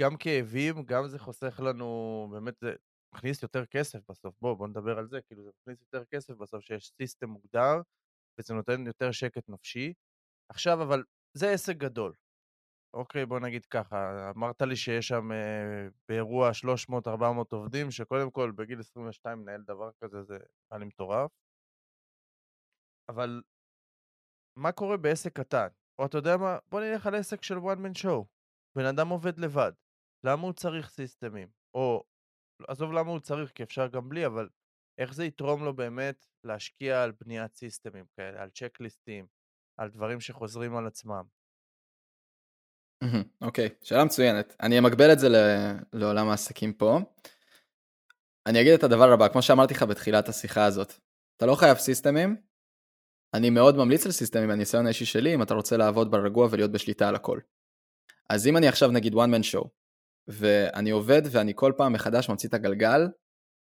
גם כאבים, גם זה חוסך לנו, באמת זה מכניס יותר כסף בסוף. בואו, בואו נדבר על זה, כאילו זה מכניס יותר כסף בסוף שיש system מוגדר, וזה נותן יותר שקט נפשי. עכשיו, אבל זה עסק גדול. אוקיי, בוא נגיד ככה, אמרת לי שיש שם אה, באירוע 300-400 עובדים, שקודם כל בגיל 22 מנהל דבר כזה זה נראה לי מטורף. אבל מה קורה בעסק קטן? או אתה יודע מה? בוא נלך על עסק של one man show. בן אדם עובד לבד. למה הוא צריך סיסטמים? או, עזוב למה הוא צריך, כי אפשר גם בלי, אבל איך זה יתרום לו באמת להשקיע על בניית סיסטמים כאלה, על צ'קליסטים, על דברים שחוזרים על עצמם? אוקיי, okay, שאלה מצוינת. אני אמקבל את זה לעולם העסקים פה. אני אגיד את הדבר הבא, כמו שאמרתי לך בתחילת השיחה הזאת, אתה לא חייב סיסטמים, אני מאוד ממליץ על סיסטמים מהניסיון האישי שלי, אם אתה רוצה לעבוד ברגוע ולהיות בשליטה על הכל. אז אם אני עכשיו נגיד one man show, ואני עובד ואני כל פעם מחדש ממציא את הגלגל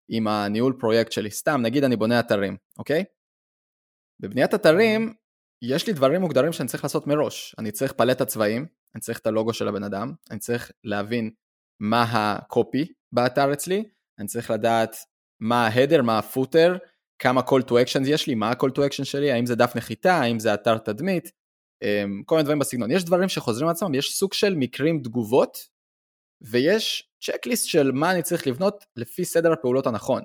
עם הניהול פרויקט שלי, סתם נגיד אני בונה אתרים, אוקיי? בבניית אתרים יש לי דברים מוגדרים שאני צריך לעשות מראש, אני צריך פלט הצבעים, אני צריך את הלוגו של הבן אדם, אני צריך להבין מה הקופי באתר אצלי, אני צריך לדעת מה ההדר, מה הפוטר, כמה call to action יש לי, מה ה-call to action שלי, האם זה דף נחיתה, האם זה אתר תדמית, אמ, כל מיני דברים בסגנון. יש דברים שחוזרים על עצמם, יש סוג של מקרים ותגובות, ויש checklist של מה אני צריך לבנות לפי סדר הפעולות הנכון.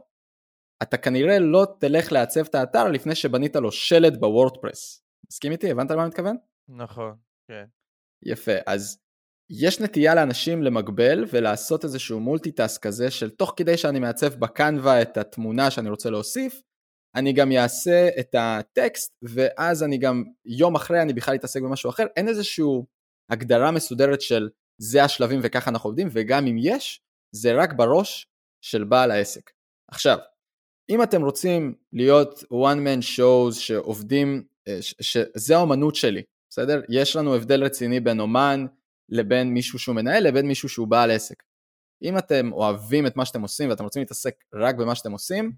אתה כנראה לא תלך לעצב את האתר לפני שבנית לו שלד ב WordPress. מסכים איתי? הבנת למה אני מתכוון? נכון, כן. יפה, אז יש נטייה לאנשים למגבל ולעשות איזשהו multitask כזה של תוך כדי שאני מעצב ב Canva את התמונה שאני רוצה להוסיף, אני גם אעשה את הטקסט ואז אני גם יום אחרי אני בכלל אתעסק במשהו אחר, אין איזושהי הגדרה מסודרת של זה השלבים וככה אנחנו עובדים וגם אם יש, זה רק בראש של בעל העסק. עכשיו, אם אתם רוצים להיות one man shows שעובדים שזה האומנות שלי, בסדר? יש לנו הבדל רציני בין אומן לבין מישהו שהוא מנהל לבין מישהו שהוא בעל עסק. אם אתם אוהבים את מה שאתם עושים ואתם רוצים להתעסק רק במה שאתם עושים,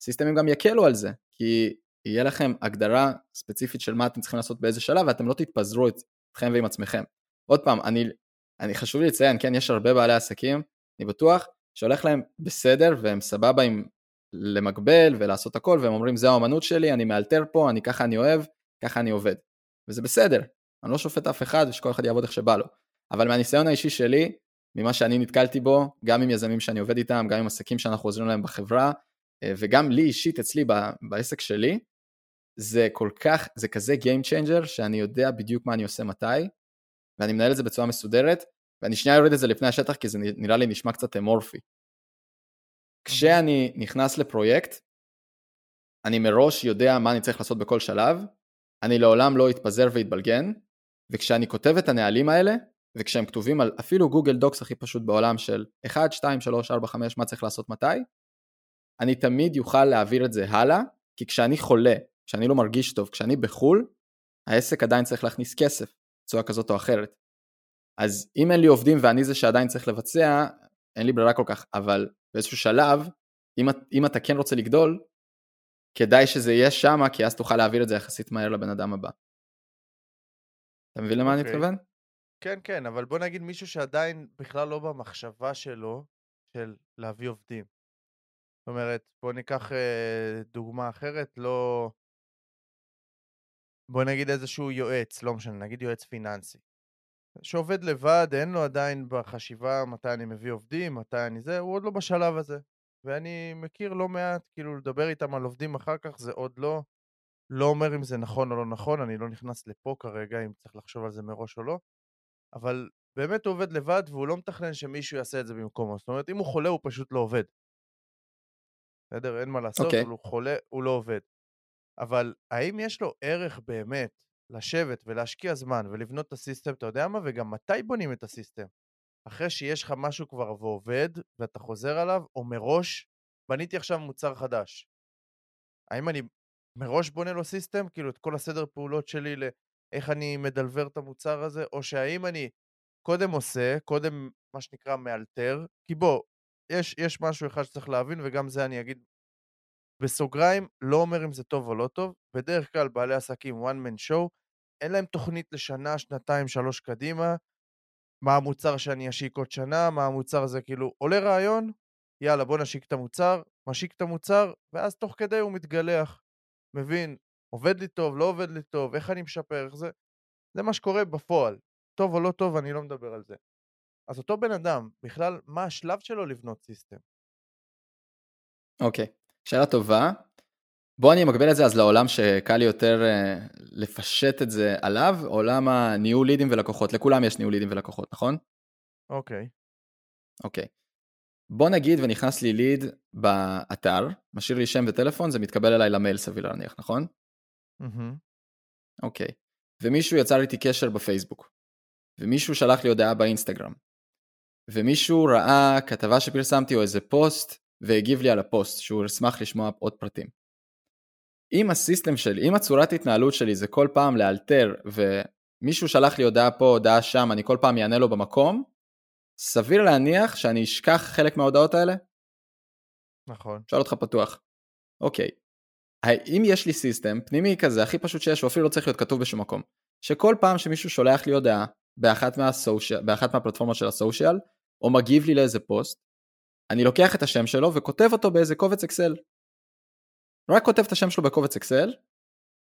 סיסטמים גם יקלו על זה, כי יהיה לכם הגדרה ספציפית של מה אתם צריכים לעשות באיזה שלב ואתם לא תתפזרו אתכם ועם עצמכם. עוד פעם, אני, אני חשוב לי לציין, כן, יש הרבה בעלי עסקים, אני בטוח, שהולך להם בסדר והם סבבה עם למגבל ולעשות הכל והם אומרים זה האמנות שלי, אני מאלתר פה, אני ככה אני אוהב, ככה אני עובד. וזה בסדר, אני לא שופט אף אחד ושכל אחד יעבוד איך שבא לו. אבל מהניסיון האישי שלי, ממה שאני נתקלתי בו, גם עם יזמים שאני עובד איתם, גם עם עסקים שאנחנו עוזרים להם בחברה, וגם לי אישית אצלי בעסק שלי, זה כל כך, זה כזה Game Changer, שאני יודע בדיוק מה אני עושה מתי, ואני מנהל את זה בצורה מסודרת, ואני שנייה יורד את זה לפני השטח כי זה נראה לי נשמע קצת אמורפי. כשאני נכנס לפרויקט, אני מראש יודע מה אני צריך לעשות בכל שלב, אני לעולם לא אתפזר ואתבלגן, וכשאני כותב את הנהלים האלה, וכשהם כתובים על אפילו גוגל דוקס הכי פשוט בעולם של 1, 2, 3, 4, 5, מה צריך לעשות מתי, אני תמיד יוכל להעביר את זה הלאה, כי כשאני חולה, כשאני לא מרגיש טוב, כשאני בחו"ל, העסק עדיין צריך להכניס כסף, בצורה כזאת או אחרת. אז אם אין לי עובדים ואני זה שעדיין צריך לבצע, אין לי ברירה כל כך, אבל באיזשהו שלב, אם, אם אתה כן רוצה לגדול, כדאי שזה יהיה שמה, כי אז תוכל להעביר את זה יחסית מהר לבן אדם הבא. אתה מבין למה okay. אני אוקיי. מתכוון? כן, כן, אבל בוא נגיד מישהו שעדיין בכלל לא במחשבה שלו של להביא עובדים. זאת אומרת, בוא ניקח אה, דוגמה אחרת, לא... בוא נגיד איזשהו יועץ, לא משנה, נגיד יועץ פיננסי. שעובד לבד, אין לו עדיין בחשיבה מתי אני מביא עובדים, מתי אני זה, הוא עוד לא בשלב הזה. ואני מכיר לא מעט, כאילו לדבר איתם על עובדים אחר כך זה עוד לא. לא אומר אם זה נכון או לא נכון, אני לא נכנס לפה כרגע אם צריך לחשוב על זה מראש או לא, אבל באמת הוא עובד לבד והוא לא מתכנן שמישהו יעשה את זה במקומו. זאת אומרת, אם הוא חולה הוא פשוט לא עובד. בסדר? אין מה לעשות, okay. אוקיי. הוא חולה, הוא לא עובד. אבל האם יש לו ערך באמת לשבת ולהשקיע זמן ולבנות את הסיסטם, אתה יודע מה? וגם מתי בונים את הסיסטם? אחרי שיש לך משהו כבר ועובד, ואתה חוזר עליו, או מראש, בניתי עכשיו מוצר חדש. האם אני מראש בונה לו סיסטם, כאילו את כל הסדר פעולות שלי לאיך אני מדלבר את המוצר הזה, או שהאם אני קודם עושה, קודם מה שנקרא מאלתר, כי בוא, יש, יש משהו אחד שצריך להבין, וגם זה אני אגיד בסוגריים, לא אומר אם זה טוב או לא טוב, בדרך כלל בעלי עסקים one man show, אין להם תוכנית לשנה, שנתיים, שלוש קדימה, מה המוצר שאני אשיק עוד שנה, מה המוצר הזה, כאילו, עולה רעיון, יאללה בוא נשיק את המוצר, משיק את המוצר, ואז תוך כדי הוא מתגלח, מבין, עובד לי טוב, לא עובד לי טוב, איך אני משפר, איך זה, זה מה שקורה בפועל. טוב או לא טוב, אני לא מדבר על זה. אז אותו בן אדם, בכלל, מה השלב שלו לבנות סיסטם? אוקיי, okay. שאלה טובה. בוא אני אמקבל את זה אז לעולם שקל לי יותר uh, לפשט את זה עליו, עולם הניהול לידים ולקוחות, לכולם יש ניהול לידים ולקוחות, נכון? אוקיי. Okay. אוקיי. Okay. בוא נגיד ונכנס לי ליד באתר, משאיר לי שם וטלפון, זה מתקבל אליי למייל סביר להניח, נכון? Mm-hmm. אוקיי. Okay. ומישהו יצר איתי קשר בפייסבוק, ומישהו שלח לי הודעה באינסטגרם, ומישהו ראה כתבה שפרסמתי או איזה פוסט, והגיב לי על הפוסט, שהוא אשמח לשמוע עוד פרטים. אם ה system שלי, אם הצורת התנהלות שלי זה כל פעם לאלתר, ומישהו שלח לי הודעה פה, הודעה שם, אני כל פעם אענה לו במקום, סביר להניח שאני אשכח חלק מההודעות האלה? נכון. שואל אותך פתוח. אוקיי. האם יש לי system פנימי כזה, הכי פשוט שיש, הוא אפילו לא צריך להיות כתוב בשום מקום, שכל פעם שמישהו שולח לי הודעה באחת, מה social, באחת מהפלטפורמות של ה social, או מגיב לי לאיזה פוסט, אני לוקח את השם שלו וכותב אותו באיזה קובץ אקסל. רק כותב את השם שלו בקובץ אקסל,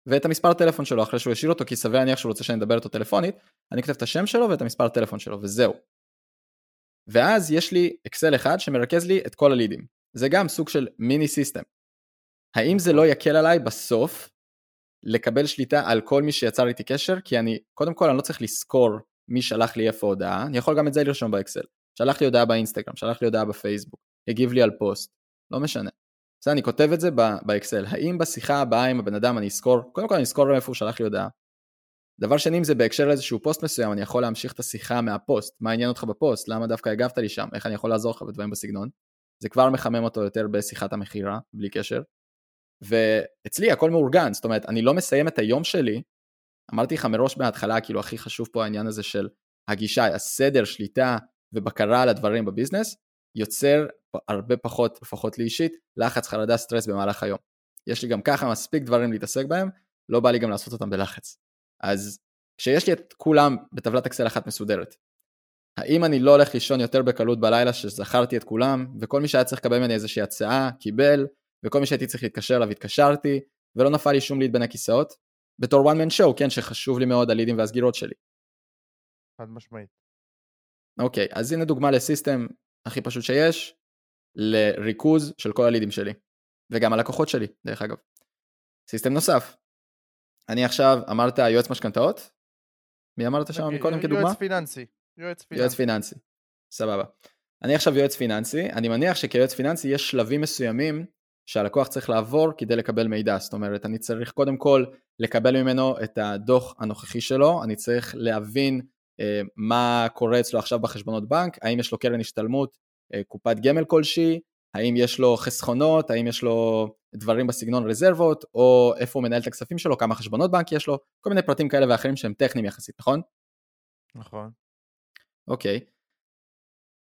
ואת המספר טלפון שלו אחרי שהוא ישאיר אותו, כי סביר להניח שהוא רוצה שאני אדבר איתו טלפונית, אני כותב את השם שלו ואת המספר טלפון שלו, וזהו. ואז יש לי אקסל אחד שמרכז לי את כל הלידים. זה גם סוג של מיני system. האם זה לא יקל עליי בסוף לקבל שליטה על כל מי שיצר איתי קשר? כי אני, קודם כל אני לא צריך לזכור מי שלח לי איפה הודעה, אני יכול גם את זה לרשום באקסל. שלח לי הודעה באינסטגרם, שלח לי הודעה בפייסבוק, הגיב לי על פוסט, לא משנה. זה אני כותב את זה באקסל. האם בשיחה הבאה עם הבן אדם אני אזכור, קודם כל אני אזכור איפה הוא שלח לי הודעה. דבר שני, אם זה בהקשר לאיזשהו פוסט מסוים, אני יכול להמשיך את השיחה מהפוסט. מה עניין אותך בפוסט? למה דווקא הגבת לי שם? איך אני יכול לעזור לך בדברים בסגנון? זה כבר מחמם אותו יותר בשיחת המכירה, בלי קשר. ואצלי הכל מאורגן, זאת אומרת, אני לא מסיים את היום שלי, אמרתי לך מראש מההתחלה, כאילו הכי חשוב פה העניין הזה של הגישה, הסדר, שליטה ובקרה על הדברים בביזנס, יוצר הרבה פחות, לפחות לי אישית, לחץ, חרדה, סטרס במהלך היום. יש לי גם ככה מספיק דברים להתעסק בהם, לא בא לי גם לעשות אותם בלחץ. אז כשיש לי את כולם בטבלת אקסל אחת מסודרת, האם אני לא הולך לישון יותר בקלות בלילה שזכרתי את כולם, וכל מי שהיה צריך לקבל ממני איזושהי הצעה, קיבל, וכל מי שהייתי צריך להתקשר אליו התקשרתי, ולא נפל לי שום ליד בין הכיסאות, בתור one man show, כן, שחשוב לי מאוד הלידים והסגירות שלי. חד משמעית. אוקיי, אז הנה דוגמה לסיסטם הכי פשוט שיש, לריכוז של כל הלידים שלי, וגם הלקוחות שלי, דרך אגב. סיסטם נוסף, אני עכשיו, אמרת יועץ משכנתאות? מי אמרת שם מקודם כדוגמה? יועץ פיננסי. יועץ פיננסי. יועץ פיננסי, סבבה. אני עכשיו יועץ פיננסי, אני מניח שכיועץ פיננסי יש שלבים מסוימים שהלקוח צריך לעבור כדי לקבל מידע, זאת אומרת, אני צריך קודם כל לקבל ממנו את הדוח הנוכחי שלו, אני צריך להבין אה, מה קורה אצלו עכשיו בחשבונות בנק, האם יש לו קרן השתלמות, אה, קופת גמל כלשהי, האם יש לו חסכונות, האם יש לו דברים בסגנון רזרבות, או איפה הוא מנהל את הכספים שלו, כמה חשבונות בנק יש לו, כל מיני פרטים כאלה ואחרים שהם טכניים יחסית, נכון? נכון. אוקיי.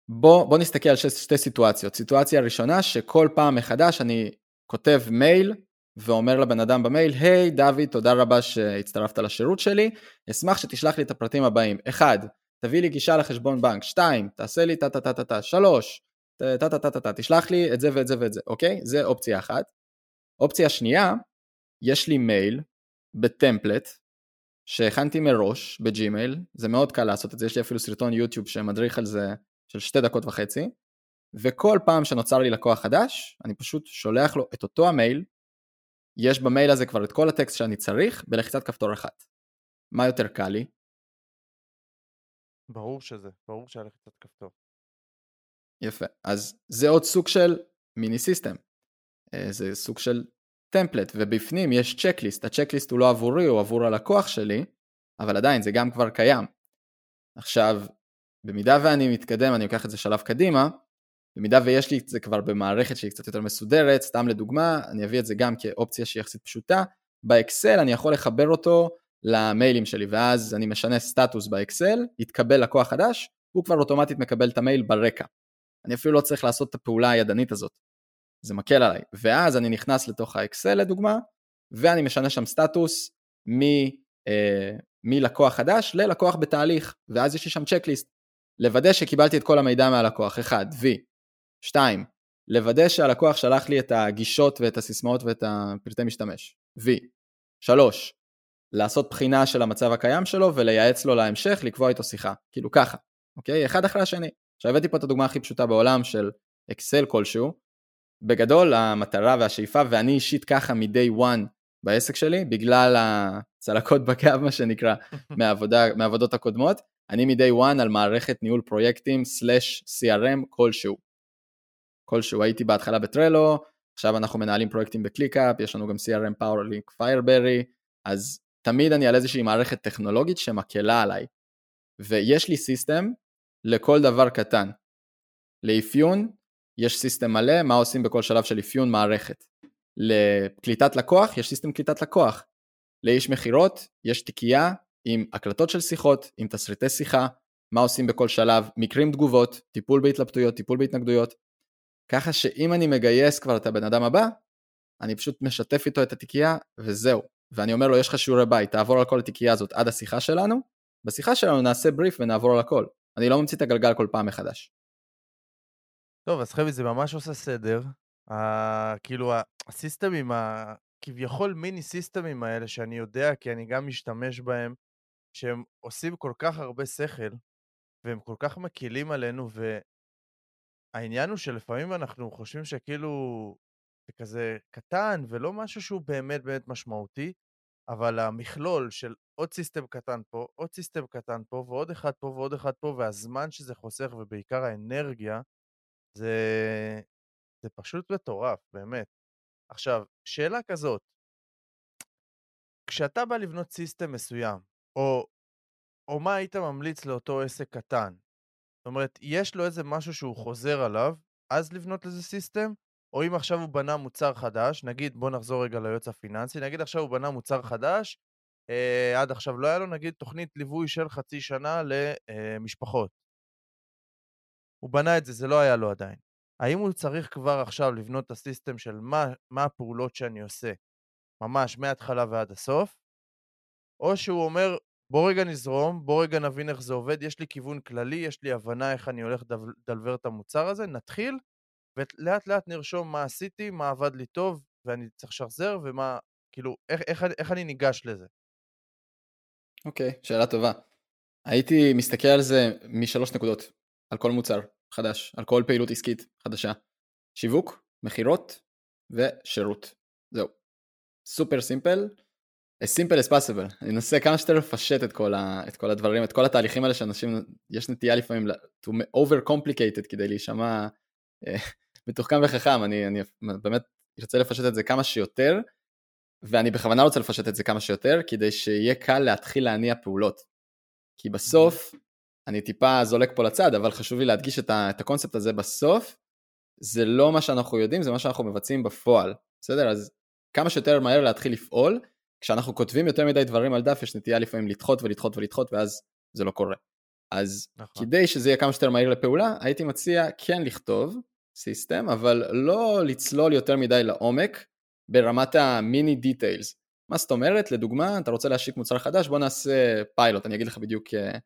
בוא, בוא נסתכל על שתי סיטואציות. סיטואציה ראשונה, שכל פעם מחדש אני כותב מייל ואומר לבן אדם במייל, היי hey, דוד, תודה רבה שהצטרפת לשירות שלי, אשמח שתשלח לי את הפרטים הבאים. 1. תביא לי גישה לחשבון בנק. 2. תעשה לי טה טה טה טה טה. 3. טה טה טה טה טה. תשלח לי את זה ואת זה ואת זה, אוקיי? זה אופציה אחת. אופציה שנייה, יש לי מייל ב template שהכנתי מראש ב Gmail, זה מאוד קל לעשות את זה, יש לי אפילו סרטון יוטיוב שמדריך על זה של שתי דקות וחצי, וכל פעם שנוצר לי לקוח חדש, אני פשוט שולח לו את אותו המייל, יש במייל הזה כבר את כל הטקסט שאני צריך, בלחיצת כפתור אחת. מה יותר קל לי? ברור שזה, ברור שהיה לחיצת כפתור. יפה, אז זה עוד סוג של מיני סיסטם. אה, זה סוג של טמפלט, ובפנים יש צ'קליסט, הצ'קליסט הוא לא עבורי, הוא עבור הלקוח שלי, אבל עדיין זה גם כבר קיים. עכשיו, במידה ואני מתקדם, אני אקח את זה שלב קדימה, במידה ויש לי את זה כבר במערכת שהיא קצת יותר מסודרת, סתם לדוגמה, אני אביא את זה גם כאופציה שהיא יחסית פשוטה, באקסל אני יכול לחבר אותו למיילים שלי, ואז אני משנה סטטוס באקסל, יתקבל לקוח חדש, הוא כבר אוטומטית מקבל את המייל ברקע. אני אפילו לא צריך לעשות את הפעולה הידנית הזאת. זה מקל עליי. ואז אני נכנס לתוך האקסל לדוגמה, ואני משנה שם סטטוס מ, אה, מלקוח חדש ללקוח בתהליך, ואז יש לי שם צ'קליסט. לוודא שקיבלתי את כל המידע מהלקוח, 1, V. 2. לוודא שהלקוח שלח לי את הגישות ואת הסיסמאות ואת הפרטי משתמש, V. 3. לעשות בחינה של המצב הקיים שלו ולייעץ לו להמשך, לקבוע איתו שיחה, כאילו ככה, אוקיי? אחד אחרי השני. עכשיו הבאתי פה את הדוגמה הכי פשוטה בעולם של אקסל כלשהו, בגדול המטרה והשאיפה, ואני אישית ככה מ-day one בעסק שלי, בגלל הצלקות בקו מה שנקרא, [LAUGHS] מהעבודה, מהעבודות הקודמות, אני מ-day one על מערכת ניהול פרויקטים slash CRM כלשהו. כלשהו, הייתי בהתחלה ב Trello, עכשיו אנחנו מנהלים פרויקטים ב ClickUp, יש לנו גם CRM PowerLink Fireberry, אז תמיד אני על איזושהי מערכת טכנולוגית שמקלה עליי. ויש לי סיסטם לכל דבר קטן. לאפיון יש סיסטם מלא, מה עושים בכל שלב של אפיון מערכת. לקליטת לקוח יש סיסטם קליטת לקוח. לאיש מכירות יש תיקייה עם הקלטות של שיחות, עם תסריטי שיחה, מה עושים בכל שלב, מקרים תגובות, טיפול בהתלבטויות, טיפול בהתנגדויות. ככה שאם אני מגייס כבר את הבן אדם הבא, אני פשוט משתף איתו את התיקייה וזהו. ואני אומר לו יש לך שיעורי בית, תעבור על כל התיקייה הזאת עד השיחה שלנו, בשיחה שלנו נעשה בריף ונעבור על הכל. אני לא ממציא את הגלגל כל פעם מחדש. טוב, אז חבר'ה, זה ממש עושה סדר. אה, כאילו, הסיסטמים, הכביכול מיני סיסטמים האלה, שאני יודע, כי אני גם משתמש בהם, שהם עושים כל כך הרבה שכל, והם כל כך מקילים עלינו, והעניין הוא שלפעמים אנחנו חושבים שכאילו זה כזה קטן, ולא משהו שהוא באמת באמת משמעותי, אבל המכלול של עוד סיסטם קטן פה, עוד סיסטם קטן פה, ועוד אחד פה ועוד אחד פה, והזמן שזה חוסך, ובעיקר האנרגיה, זה, זה פשוט מטורף, באמת. עכשיו, שאלה כזאת, כשאתה בא לבנות סיסטם מסוים, או, או מה היית ממליץ לאותו עסק קטן? אומרת, יש לו איזה משהו שהוא חוזר עליו, אז לבנות לזה סיסטם, או אם עכשיו הוא בנה מוצר חדש, נגיד, בוא נחזור רגע ליועץ הפיננסי, נגיד עכשיו הוא בנה מוצר חדש, אה, עד עכשיו לא היה לו, נגיד, תוכנית ליווי של חצי שנה למשפחות. הוא בנה את זה, זה לא היה לו עדיין. האם הוא צריך כבר עכשיו לבנות את הסיסטם של מה, מה הפעולות שאני עושה, ממש מההתחלה ועד הסוף, או שהוא אומר, בוא רגע נזרום, בוא רגע נבין איך זה עובד, יש לי כיוון כללי, יש לי הבנה איך אני הולך לדלבר את המוצר הזה, נתחיל, ולאט לאט נרשום מה עשיתי, מה עבד לי טוב, ואני צריך לשחזר, ומה, כאילו, איך, איך, איך אני ניגש לזה. אוקיי, okay, שאלה טובה. הייתי מסתכל על זה משלוש נקודות, על כל מוצר חדש, על כל פעילות עסקית חדשה. שיווק, מכירות ושירות. זהו. סופר סימפל, as simple as possible. אני אנסה כמה שיותר לפשט את כל, ה, את כל הדברים, את כל התהליכים האלה שאנשים, יש נטייה לפעמים to over complicated כדי להישמע אה, מתוחכם וחכם, אני, אני באמת ארצה לפשט את זה כמה שיותר, ואני בכוונה רוצה לפשט את זה כמה שיותר, כדי שיהיה קל להתחיל להניע פעולות. כי בסוף, אני טיפה זולק פה לצד, אבל חשוב לי להדגיש את, ה, את הקונספט הזה בסוף, זה לא מה שאנחנו יודעים, זה מה שאנחנו מבצעים בפועל, בסדר? אז כמה שיותר מהר להתחיל לפעול, כשאנחנו כותבים יותר מדי דברים על דף, יש נטייה לפעמים לדחות ולדחות ולדחות, ואז זה לא קורה. אז נכון. כדי שזה יהיה כמה שיותר מהיר לפעולה, הייתי מציע כן לכתוב סיסטם, אבל לא לצלול יותר מדי לעומק ברמת ה mini details. מה זאת אומרת? לדוגמה, אתה רוצה להשיק מוצר חדש, בוא נעשה פיילוט, אני אגיד לך בדיוק, אה,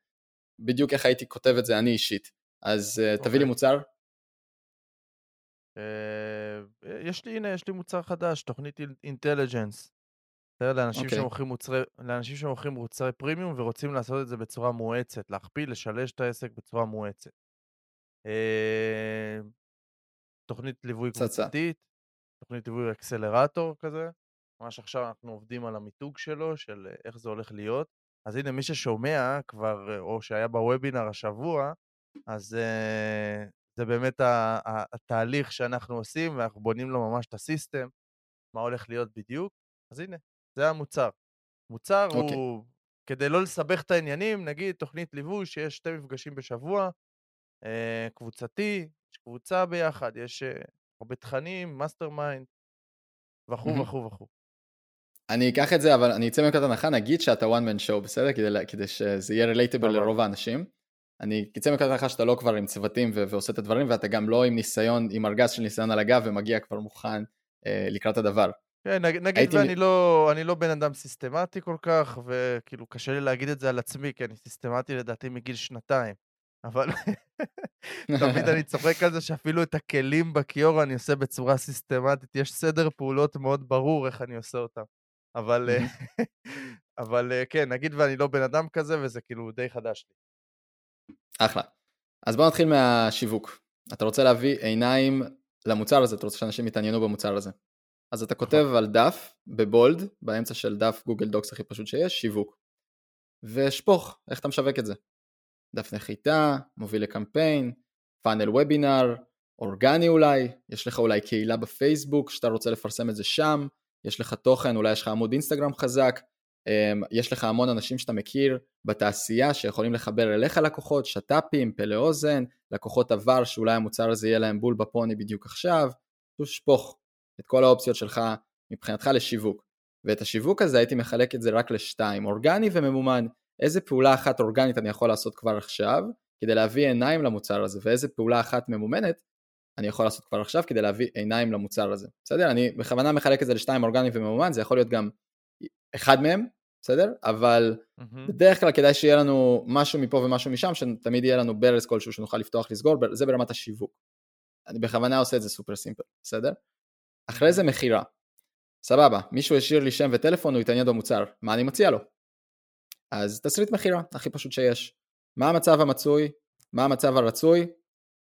בדיוק איך הייתי כותב את זה אני אישית. אז okay. אה, תביא לי אוקיי. מוצר. אה, יש לי, הנה, יש לי מוצר חדש, תוכנית intelligence. לאנשים, okay. אוקיי. שמוכרים מוצרי, לאנשים שמוכרים מוצרי פרימיום ורוצים לעשות את זה בצורה מואצת, להכפיל, לשלש את העסק בצורה מואצת. אה, תוכנית ליווי קבוצתית, תוכנית ליווי אקסלרטור כזה, ממש עכשיו אנחנו עובדים על המיתוג שלו, של איך זה הולך להיות. אז הנה, מי ששומע כבר, או שהיה בוובינר השבוע, אז uh, זה באמת התהליך שאנחנו עושים, ואנחנו בונים לו ממש את הסיסטם, מה הולך להיות בדיוק. אז הנה, זה המוצר. מוצר okay. אוקיי. הוא, כדי לא לסבך את העניינים, נגיד תוכנית ליווי שיש שתי מפגשים בשבוע, אה, קבוצתי, יש קבוצה ביחד, יש אה, הרבה תכנים, mastermind, וכו'. וכו' וכו'. אני אקח את זה, אבל אני אצא מנקודת הנחה, נגיד שאתה one man show, בסדר? כדי, כדי שזה יהיה relatable לרוב האנשים. אני אצא מנקודת הנחה שאתה לא כבר עם צוותים ו- ועושה את הדברים, ואתה גם לא עם ניסיון, עם ארגז של ניסיון על הגב ומגיע כבר מוכן אה, לקראת הדבר. כן, נגיד, ואני לא, אני לא בן אדם סיסטמטי כל כך, וכאילו קשה לי להגיד את זה על עצמי, כי אני סיסטמטי לדעתי מגיל שנתיים. אבל [LAUGHS] תמיד אני [LAUGHS] צוחק על זה שאפילו את הכלים בכיור אני עושה בצורה סיסטמטית, יש סדר פעולות מאוד ברור איך אני עושה אותם. אבל, [LAUGHS] אבל כן, נגיד ואני לא בן אדם כזה, וזה כאילו די חדש לי. אחלה. אז בוא נתחיל מהשיווק. אתה רוצה להביא עיניים למוצר הזה, אתה רוצה שאנשים יתעניינו במוצר הזה. אז אתה כותב. על דף בבולד, באמצע של דף גוגל דוקס הכי פשוט שיש, שיווק. ושפוך, איך אתה משווק את זה. דף נחיתה, מוביל לקמפיין, פאנל וובינר, אורגני אולי, יש לך אולי קהילה בפייסבוק שאתה רוצה לפרסם את זה שם, יש לך תוכן, אולי יש לך עמוד אינסטגרם חזק, אמ, יש לך המון אנשים שאתה מכיר בתעשייה שיכולים לחבר אליך לקוחות, שת"פים, פלא אוזן, לקוחות עבר שאולי המוצר הזה יהיה להם בול בפוני בדיוק עכשיו, שפוך, את כל האופציות שלך מבחינתך לשיווק. ואת השיווק הזה הייתי מחלק את זה רק לשתיים, אורגני וממומן. איזה פעולה אחת אורגנית אני יכול לעשות כבר עכשיו כדי להביא עיניים למוצר הזה, ואיזה פעולה אחת ממומנת אני יכול לעשות כבר עכשיו כדי להביא עיניים למוצר הזה. בסדר? אני בכוונה מחלק את זה לשתיים אורגני וממומן, זה יכול להיות גם אחד מהם, בסדר? אבל mm-hmm. בדרך כלל כדאי שיהיה לנו משהו מפה ומשהו משם, שתמיד יהיה לנו ברז כלשהו שנוכל לפתוח לסגור, זה ברמת השיווק. אני בכוונה עושה את זה סופר סימפל, בסדר? אחרי זה מכירה. סבבה, מישהו השאיר לי שם וטלפון, הוא התעניין במוצר, מה אני מציע לו? אז תסריט מכירה, הכי פשוט שיש. מה המצב המצוי, מה המצב הרצוי,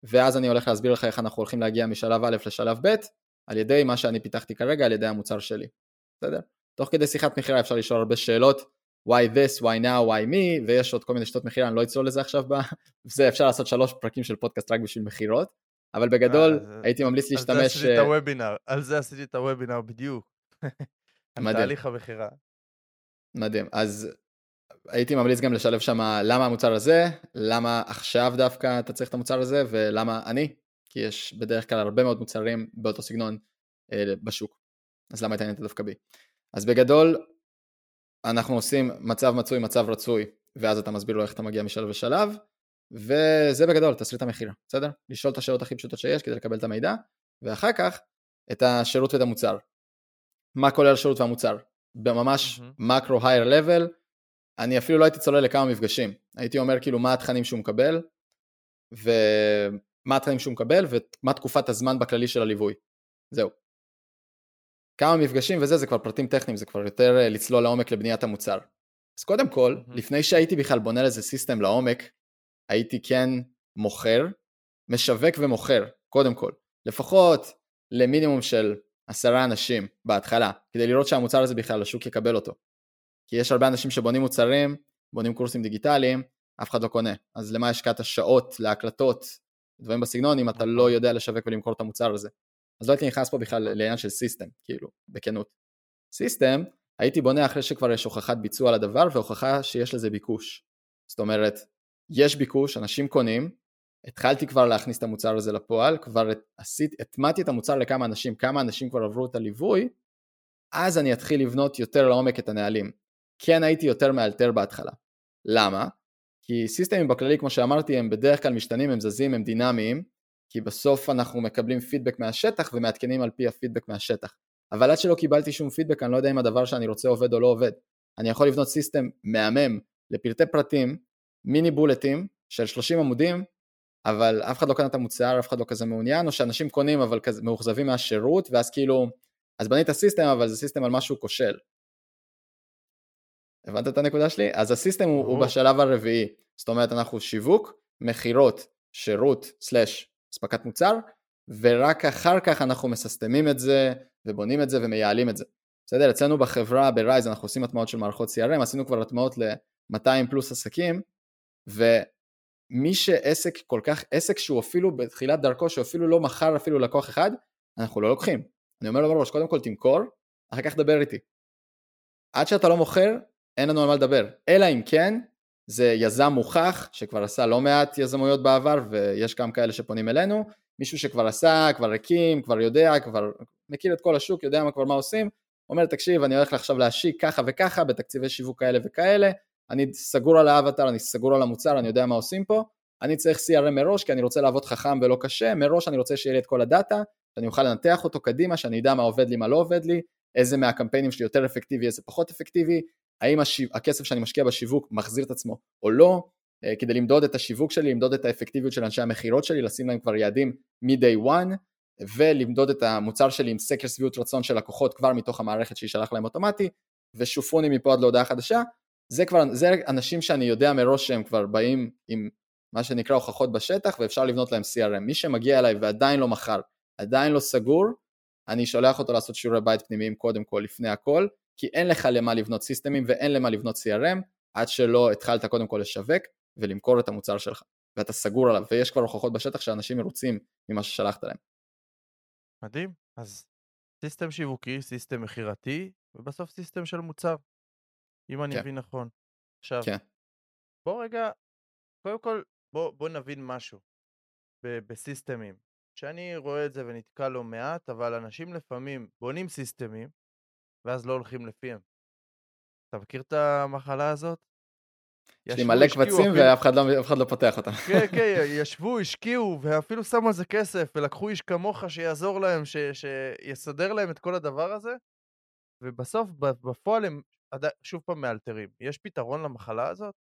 ואז אני הולך להסביר לך איך אנחנו הולכים להגיע משלב א' לשלב ב', על ידי מה שאני פיתחתי כרגע, על ידי המוצר שלי. בסדר? תוך כדי שיחת מכירה אפשר לשאול הרבה שאלות, why this, why now, why me, ויש עוד כל מיני שיטות מכירה, אני לא אצלול לזה עכשיו, וזה [LAUGHS] אפשר לעשות שלוש פרקים של פודקאסט רק בשביל מכירות, אבל בגדול אה, הייתי ממליץ להשתמש... על זה עשיתי את הוובינר, על זה עשיתי את הוובינר בדיוק. מדהים. תהליך המכירה. מדהים, אז הייתי ממליץ גם לשלב שם למה המוצר הזה, למה עכשיו דווקא אתה צריך את המוצר הזה, ולמה אני, כי יש בדרך כלל הרבה מאוד מוצרים באותו סגנון אה, בשוק, אז למה התעניינת דווקא בי? אז בגדול, אנחנו עושים מצב מצוי, מצב רצוי, ואז אתה מסביר לו איך אתה מגיע משלב לשלב, וזה בגדול תסריט המכירה, בסדר? לשאול את השאלות הכי פשוטות שיש כדי לקבל את המידע, ואחר כך את השירות ואת המוצר. מה כולל השירות והמוצר? בממש מקרו הייר לבל, אני אפילו לא הייתי צולל לכמה מפגשים, הייתי אומר כאילו מה התכנים שהוא מקבל, ומה התכנים שהוא מקבל, ומה תקופת הזמן בכללי של הליווי. זהו. כמה מפגשים וזה, זה כבר פרטים טכניים, זה כבר יותר אה, לצלול לעומק לבניית המוצר. אז קודם כל, mm-hmm. לפני שהייתי בכלל בונה לזה סיסטם לעומק, הייתי כן מוכר, משווק ומוכר, קודם כל. לפחות למינימום של עשרה אנשים בהתחלה, כדי לראות שהמוצר הזה בכלל השוק יקבל אותו. כי יש הרבה אנשים שבונים מוצרים, בונים קורסים דיגיטליים, אף אחד לא קונה. אז למה השקעת שעות להקלטות, דברים בסגנון, אם אתה לא נכון. יודע לשווק ולמכור את המוצר הזה. אז לא הייתי נכנס פה בכלל לעניין של סיסטם, כאילו, בכנות. סיסטם, הייתי בונה אחרי שכבר יש הוכחת ביצוע לדבר והוכחה שיש לזה ביקוש. זאת אומרת, יש ביקוש, אנשים קונים, התחלתי כבר להכניס את המוצר הזה לפועל, כבר עשית, הטמעתי את המוצר לכמה אנשים, כמה אנשים כבר עברו את הליווי, אז אני אתחיל לבנות יותר לעומק את הנהלים. כן הייתי יותר מאלתר בהתחלה. למה? כי סיסטמים בכללי, כמו שאמרתי, הם בדרך כלל משתנים, הם זזים, הם דינמיים, כי בסוף אנחנו מקבלים פידבק מהשטח ומעדכנים על פי הפידבק מהשטח. אבל עד שלא קיבלתי שום פידבק, אני לא יודע אם הדבר שאני רוצה עובד או לא עובד. אני יכול לבנות סיסטם מהמם לפרטי פרטים, מיני בולטים של 30 עמודים, אבל אף אחד לא קנה את המוצר, אף אחד לא כזה מעוניין, או שאנשים קונים אבל כזה מאוכזבים מהשירות, ואז כאילו, אז בנית סיסטם, אבל זה סיסטם על משהו כושל. הבנת את הנקודה שלי? אז הסיסטם הוא, הוא בשלב הרביעי, זאת אומרת אנחנו שיווק, מכירות, שירות, slash, אספקת מוצר, ורק אחר כך אנחנו מססטמים את זה, ובונים את זה ומייעלים את זה. בסדר? אצלנו בחברה, ברייז, אנחנו עושים הטמעות של מערכות CRM, עשינו כבר הטמעות ל-200 פלוס עסקים, ומי שעסק כל כך, עסק שהוא אפילו בתחילת דרכו, שהוא אפילו לא מכר אפילו לקוח אחד, אנחנו לא לוקחים. אני אומר לו בראש, קודם כל תמכור, אחר כך דבר איתי. עד שאתה לא מוכר, אין לנו על מה לדבר. אלא אם כן, זה יזם מוכח, שכבר עשה לא מעט יזמויות בעבר, ויש גם כאלה שפונים אלינו, מישהו שכבר עשה, כבר הקים, כבר יודע, כבר מכיר את כל השוק, יודע מה כבר מה עושים, אומר תקשיב אני הולך עכשיו להשיק ככה וככה בתקציבי שיווק כאלה וכאלה, אני סגור על האבטר, אני סגור על המוצר, אני יודע מה עושים פה, אני צריך CRM מראש כי אני רוצה לעבוד חכם ולא קשה, מראש אני רוצה שיהיה לי את כל הדאטה, שאני אוכל לנתח אותו קדימה, שאני אדע מה עובד לי, מה לא עובד לי, איזה מהקמפיינים שלי יותר אפקטיבי, איזה פחות אפקטיבי, האם השיו... הכסף שאני משקיע בשיווק מחזיר את עצמו או לא, אה, כדי למדוד את השיווק שלי, למדוד את האפקטיביות של אנשי המכירות שלי, לשים להם כבר יעדים מ-day one, ולמדוד את המוצר שלי עם סקר שביעות רצון של לקוחות כבר מתוך המערכת שישלח להם אוטומטי, ושופוני מפה עד להודעה חדשה, זה כבר, זה אנשים שאני יודע מראש שהם כבר באים עם מה שנקרא הוכחות בשטח ואפשר לבנות להם CRM. מי שמגיע אליי ועדיין לא מכר, עדיין לא סגור, אני שולח אותו לעשות שיעורי בית פנימיים קודם כל, לפני הכל, כי אין לך למה לבנות סיסטמים ואין למה לבנות CRM עד שלא התחלת קודם כל לשווק ולמכור את המוצר שלך ואתה סגור עליו ויש כבר הוכחות בשטח שאנשים מרוצים ממה ששלחת להם. מדהים, אז סיסטם שיווקי, סיסטם מכירתי ובסוף סיסטם של מוצר, אם אני כן. מבין נכון. עכשיו, כן. בוא רגע, קודם כל בוא, בוא נבין משהו ב- בסיסטמים, שאני רואה את זה ונתקע לא מעט, אבל אנשים לפעמים בונים סיסטמים ואז לא הולכים לפיהם. אתה מכיר את המחלה הזאת? יש לי מלא קבצים ואף אחד, לא, אחד לא פותח אותם. [LAUGHS] כן, כן, ישבו, השקיעו, ואפילו שמו על זה כסף, ולקחו איש כמוך שיעזור להם, ש, שיסדר להם את כל הדבר הזה, ובסוף, בפועל הם שוב פעם מאלתרים. יש פתרון למחלה הזאת?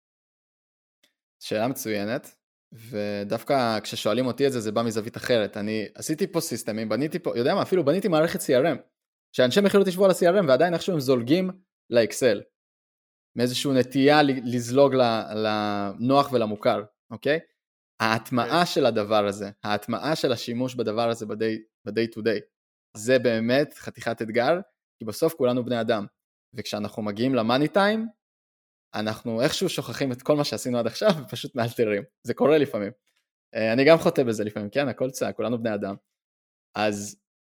שאלה מצוינת, ודווקא כששואלים אותי את זה, זה בא מזווית אחרת. אני עשיתי פה סיסטמים, בניתי פה, יודע מה, אפילו בניתי מערכת CRM. שאנשי מכירות ישבו על ה-CRM ועדיין איכשהו הם זולגים לאקסל. מאיזושהי נטייה לזלוג לנוח ולמוכר, אוקיי? ההטמעה כן. של הדבר הזה, ההטמעה של השימוש בדבר הזה ב-day to day, זה באמת חתיכת אתגר, כי בסוף כולנו בני אדם, וכשאנחנו מגיעים למאני טיים, אנחנו איכשהו שוכחים את כל מה שעשינו עד עכשיו ופשוט מאלתרים, זה קורה לפעמים. אה, אני גם חוטא בזה לפעמים, כן, הכל צעק, כולנו בני אדם. אז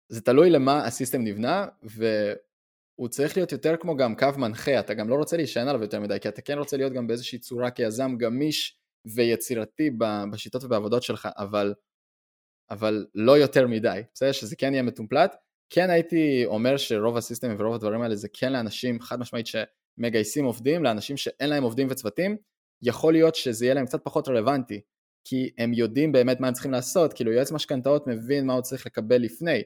זה תלוי למה הסיסטם נבנה, והוא צריך להיות יותר כמו גם קו מנחה, אתה גם לא רוצה להישען עליו יותר מדי, כי אתה כן רוצה להיות גם באיזושהי צורה כיזם גמיש ויצירתי בשיטות ובעבודות שלך, אבל אבל לא יותר מדי, בסדר? שזה כן יהיה מטומפלט. כן הייתי אומר שרוב הסיסטמים ורוב הדברים האלה זה כן לאנשים חד משמעית שמגייסים עובדים, לאנשים שאין להם עובדים וצוותים, יכול להיות שזה יהיה להם קצת פחות רלוונטי, כי הם יודעים באמת מה הם צריכים לעשות, כאילו יועץ משכנתאות מבין מה הוא צריך לקבל לפני.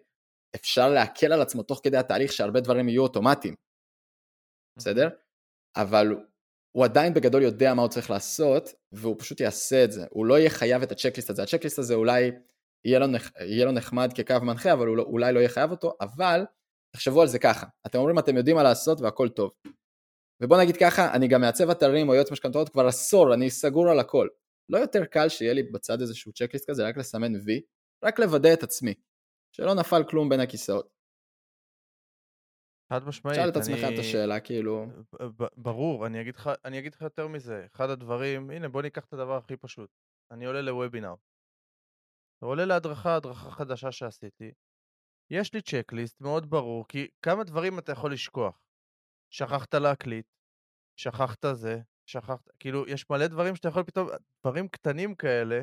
אפשר להקל על עצמו תוך כדי התהליך שהרבה דברים יהיו אוטומטיים, בסדר? אבל הוא עדיין בגדול יודע מה הוא צריך לעשות, והוא פשוט יעשה את זה. הוא לא יהיה חייב את הצ'קליסט הזה. הצ'קליסט הזה אולי יהיה לו, נח... יהיה לו נחמד כקו מנחה, אבל הוא לא, אולי לא יהיה חייב אותו, אבל תחשבו על זה ככה. אתם אומרים אתם יודעים מה לעשות והכל טוב. ובוא נגיד ככה, אני גם מעצב אתרים או יועץ משכנתאות כבר עשור, אני סגור על הכל. לא יותר קל שיהיה לי בצד איזשהו צ'קליסט כזה, רק לסמן וי, רק לוודא את עצמי, שלא נפל כלום בין הכיסאות. חד משמעית. שאל את עצמך את השאלה, כאילו... ברור, אני אגיד, לך, אני אגיד לך יותר מזה. אחד הדברים, הנה בוא ניקח את הדבר הכי פשוט. אני עולה לוובינר. עולה להדרכה, הדרכה חדשה שעשיתי. יש לי צ'קליסט מאוד ברור, כי כמה דברים אתה יכול לשכוח. שכחת להקליט, שכחת זה, שכחת, כאילו, יש מלא דברים שאתה יכול פתאום, דברים קטנים כאלה,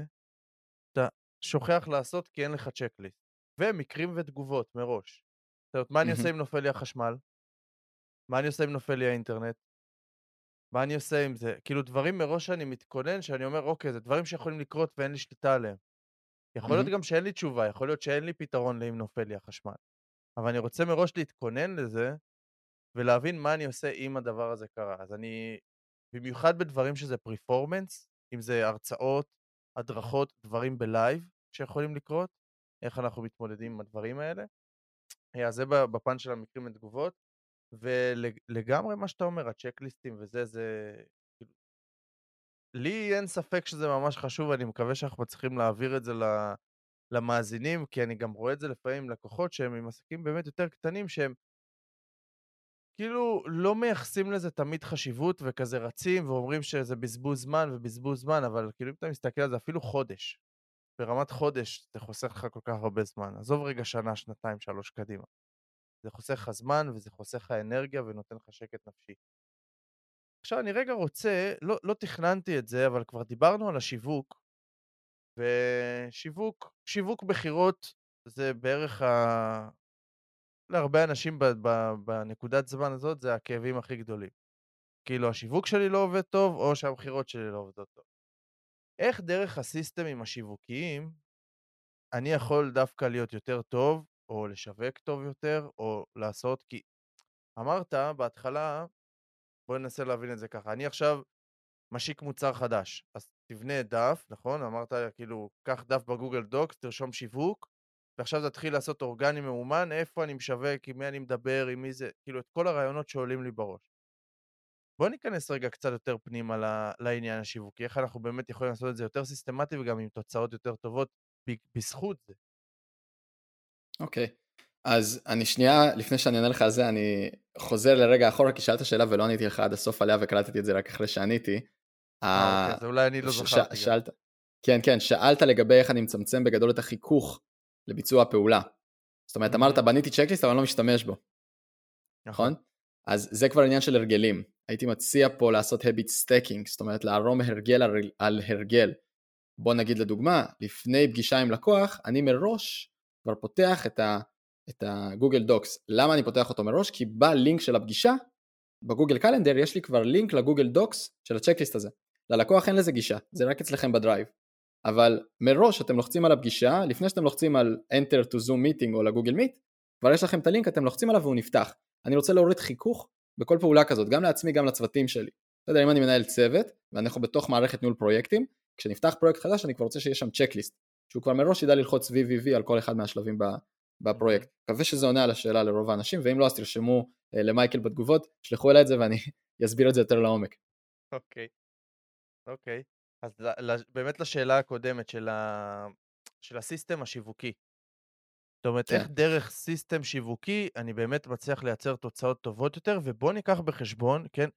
אתה שוכח לעשות כי אין לך צ'קליסט. ומקרים ותגובות מראש. זאת אומרת, מה אני עושה אם נופל לי החשמל? מה אני עושה אם נופל לי האינטרנט? מה אני עושה עם זה? כאילו דברים מראש שאני מתכונן, שאני אומר, אוקיי, זה דברים שיכולים לקרות ואין לי שליטה עליהם. יכול להיות גם שאין לי תשובה, יכול להיות שאין לי פתרון לאם נופל לי החשמל. אבל אני רוצה מראש להתכונן לזה, ולהבין מה אני עושה אם הדבר הזה קרה. אז אני, במיוחד בדברים שזה פרפורמנס, אם זה הרצאות, הדרכות, דברים בלייב שיכולים לקרות, איך אנחנו מתמודדים עם הדברים האלה. אז זה בפן של המקרים ותגובות, ולגמרי מה שאתה אומר, הצ'קליסטים וזה, זה... לי אין ספק שזה ממש חשוב, אני מקווה שאנחנו מצליחים להעביר את זה למאזינים, כי אני גם רואה את זה לפעמים עם לקוחות שהם עם עסקים באמת יותר קטנים, שהם כאילו לא מייחסים לזה תמיד חשיבות וכזה רצים ואומרים שזה בזבוז זמן ובזבוז זמן, אבל כאילו אם אתה מסתכל על זה אפילו חודש, ברמת חודש זה חוסך לך כל כך הרבה זמן. עזוב רגע שנה, שנתיים, שלוש קדימה. זה חוסך לך זמן וזה חוסך לך אנרגיה ונותן לך שקט נפשי. עכשיו אני רגע רוצה, לא, לא תכננתי את זה, אבל כבר דיברנו על השיווק, ושיווק, שיווק בחירות זה בערך ה... להרבה אנשים בנקודת זמן הזאת זה הכאבים הכי גדולים. כאילו השיווק שלי לא עובד טוב, או שהבחירות שלי לא עובדות טוב. איך דרך הסיסטמים השיווקיים אני יכול דווקא להיות יותר טוב, או לשווק טוב יותר, או לעשות, כי אמרת בהתחלה, בוא ננסה להבין את זה ככה, אני עכשיו משיק מוצר חדש, אז תבנה דף, נכון? אמרת כאילו, קח דף בגוגל דוקס, תרשום שיווק, ועכשיו תתחיל לעשות אורגני מאומן, איפה אני משווק, עם מי אני מדבר, עם מי זה, כאילו את כל הרעיונות שעולים לי בראש. בוא ניכנס רגע קצת יותר פנימה לעניין השיווקי, איך אנחנו באמת יכולים לעשות את זה יותר סיסטמטי וגם עם תוצאות יותר טובות בזכות זה. אוקיי, okay. אז אני שנייה, לפני שאני אענה לך על זה, אני חוזר לרגע אחורה, כי שאלת שאלה ולא עניתי לך עד הסוף עליה וקלטתי את זה רק אחרי שעניתי. אה, אוקיי, אז אולי אני לא זכרתי. שאלת, כן, כן, שאלת לגבי איך אני מצמצם בגדול את החיכוך לביצוע הפעולה. זאת אומרת, אמרת, בניתי צ'קליסט אבל אני לא משתמש בו. נכון? נכון? אז זה כבר עניין של הרגלים. הייתי מציע פה לעשות habit stacking, זאת אומרת לערום הרגל על הרגל. בוא נגיד לדוגמה, לפני פגישה עם לקוח, אני מראש כבר פותח את, ה, את ה Google Docs. למה אני פותח אותו מראש? כי בלינק של הפגישה, ב Google Calendar יש לי כבר לינק ל Google Docs של ה checklist הזה. ללקוח אין לזה גישה, זה רק אצלכם ב Drive. אבל מראש אתם לוחצים על הפגישה, לפני שאתם לוחצים על Enter to Zoom Meeting או ל Google Meet, כבר יש לכם את הלינק, אתם לוחצים עליו והוא נפתח. אני רוצה להוריד חיכוך בכל פעולה כזאת, גם לעצמי, גם לצוותים שלי. בסדר, אם אני מנהל צוות, ואנחנו בתוך מערכת ניהול פרויקטים, כשנפתח פרויקט חדש אני כבר רוצה שיש שם צ'קליסט, שהוא כבר מראש ידע ללחוץ VVV על כל אחד מהשלבים בפרויקט. מקווה שזה עונה על השאלה לרוב האנשים, ואם לא אז תרשמו אה, למייקל בתגובות, שלחו אליי את זה ואני [LAUGHS] אסביר את זה יותר לעומק. אוקיי, okay. אוקיי. Okay. אז באמת לשאלה הקודמת של, ה... של הסיסטם השיווקי. זאת אומרת, כן. איך דרך סיסטם שיווקי אני באמת מצליח לייצר תוצאות טובות יותר, ובוא ניקח בחשבון, כן,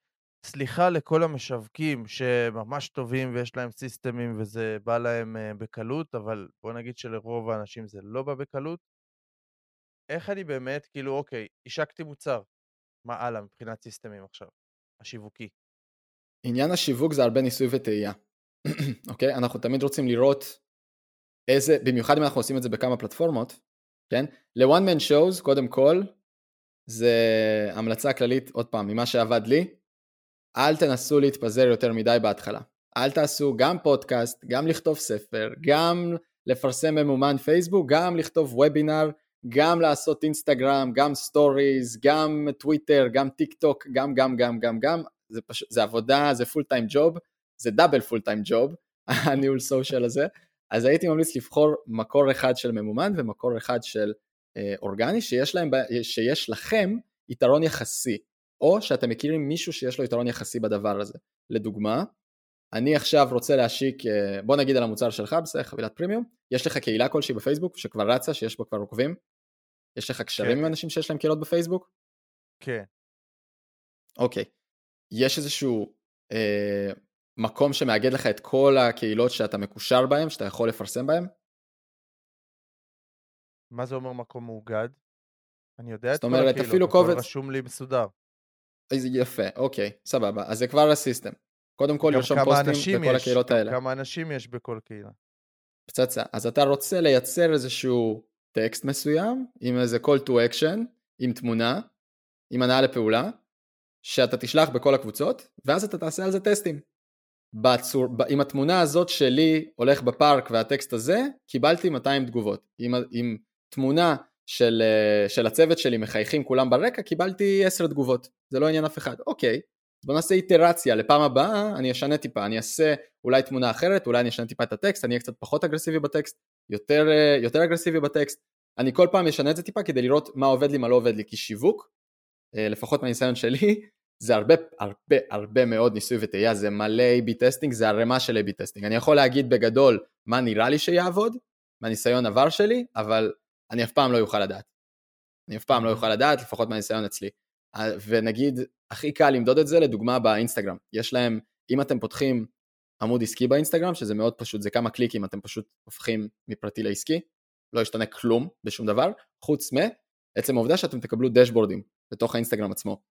סליחה לכל המשווקים שממש טובים ויש להם סיסטמים וזה בא להם uh, בקלות, אבל בוא נגיד שלרוב האנשים זה לא בא בקלות. איך אני באמת, כאילו, אוקיי, השקתי מוצר, מה הלאה מבחינת סיסטמים עכשיו, השיווקי? עניין השיווק זה הרבה ניסוי וטעייה. [CLEARS THROAT] אוקיי? אנחנו תמיד רוצים לראות איזה, במיוחד אם אנחנו עושים את זה בכמה פלטפורמות, כן? ל-one man shows, קודם כל, זה המלצה כללית, עוד פעם, ממה שעבד לי, אל תנסו להתפזר יותר מדי בהתחלה. אל תעשו גם פודקאסט, גם לכתוב ספר, גם לפרסם ממומן פייסבוק, גם לכתוב וובינר, גם לעשות אינסטגרם, גם סטוריז, גם טוויטר, גם טיק טוק, גם גם גם גם גם, זה, פש... זה עבודה, זה full time job, זה דאבל פול טיים ג'וב, הניהול סושיאל הזה, אז הייתי ממליץ לבחור מקור אחד של ממומן ומקור אחד של אה, אורגני, שיש, להם, שיש לכם יתרון יחסי, או שאתם מכירים מישהו שיש לו יתרון יחסי בדבר הזה. לדוגמה, אני עכשיו רוצה להשיק, אה, בוא נגיד על המוצר שלך, בסדר, חבילת פרימיום, יש לך קהילה כלשהי בפייסבוק שכבר רצה, שיש בה כבר עוקבים? יש לך קשרים כן. עם אנשים שיש להם קהילות בפייסבוק? כן. אוקיי. יש איזשהו אה, מקום שמאגד לך את כל הקהילות שאתה מקושר בהם, שאתה יכול לפרסם בהם? מה זה אומר מקום מאוגד? אני יודע את כל אומרת, הקהילות, אפילו קובץ... רשום לי מסודר. איזה יפה, אוקיי, סבבה. אז זה כבר הסיסטם. קודם כל לרשום פוסטים בכל יש, הקהילות האלה. כמה אנשים יש בכל קהילה. פצצה. אז אתה רוצה לייצר איזשהו טקסט מסוים, עם איזה call to action, עם תמונה, עם הנעה לפעולה, שאתה תשלח בכל הקבוצות, ואז אתה תעשה על זה טסטים. בצור, עם התמונה הזאת שלי הולך בפארק והטקסט הזה, קיבלתי 200 תגובות. עם, עם תמונה של, אה, של הצוות שלי מחייכים כולם ברקע, קיבלתי 10 תגובות. זה לא עניין אף אחד. אוקיי, בוא נעשה איטרציה, לפעם הבאה אני אשנה טיפה, אני אעשה אולי תמונה אחרת, אולי אני אשנה טיפה את הטקסט, אני אהיה קצת פחות אגרסיבי בטקסט, יותר, אה, יותר אגרסיבי בטקסט, אני כל פעם אשנה את זה טיפה כדי לראות מה עובד לי, מה לא עובד לי, כי שיווק, אה, לפחות מהניסיון שלי, [LAUGHS] זה הרבה הרבה הרבה מאוד ניסוי וטעייה, זה מלא A-B testing, זה ערימה של A-B testing. אני יכול להגיד בגדול מה נראה לי שיעבוד, מהניסיון עבר שלי, אבל אני אף פעם לא אוכל לדעת. אני אף פעם לא אוכל לדעת, לפחות מהניסיון אצלי. אה, ונגיד, הכי קל למדוד את זה, לדוגמה באינסטגרם. יש להם, אם אתם פותחים עמוד עסקי באינסטגרם, שזה מאוד פשוט, זה כמה קליקים, אתם פשוט הופכים מפרטי לעסקי, לא ישתנה כלום בשום דבר, חוץ מעצם העובדה שאתם תקבלו דשבורדים בתוך האינסטגרם עצמו.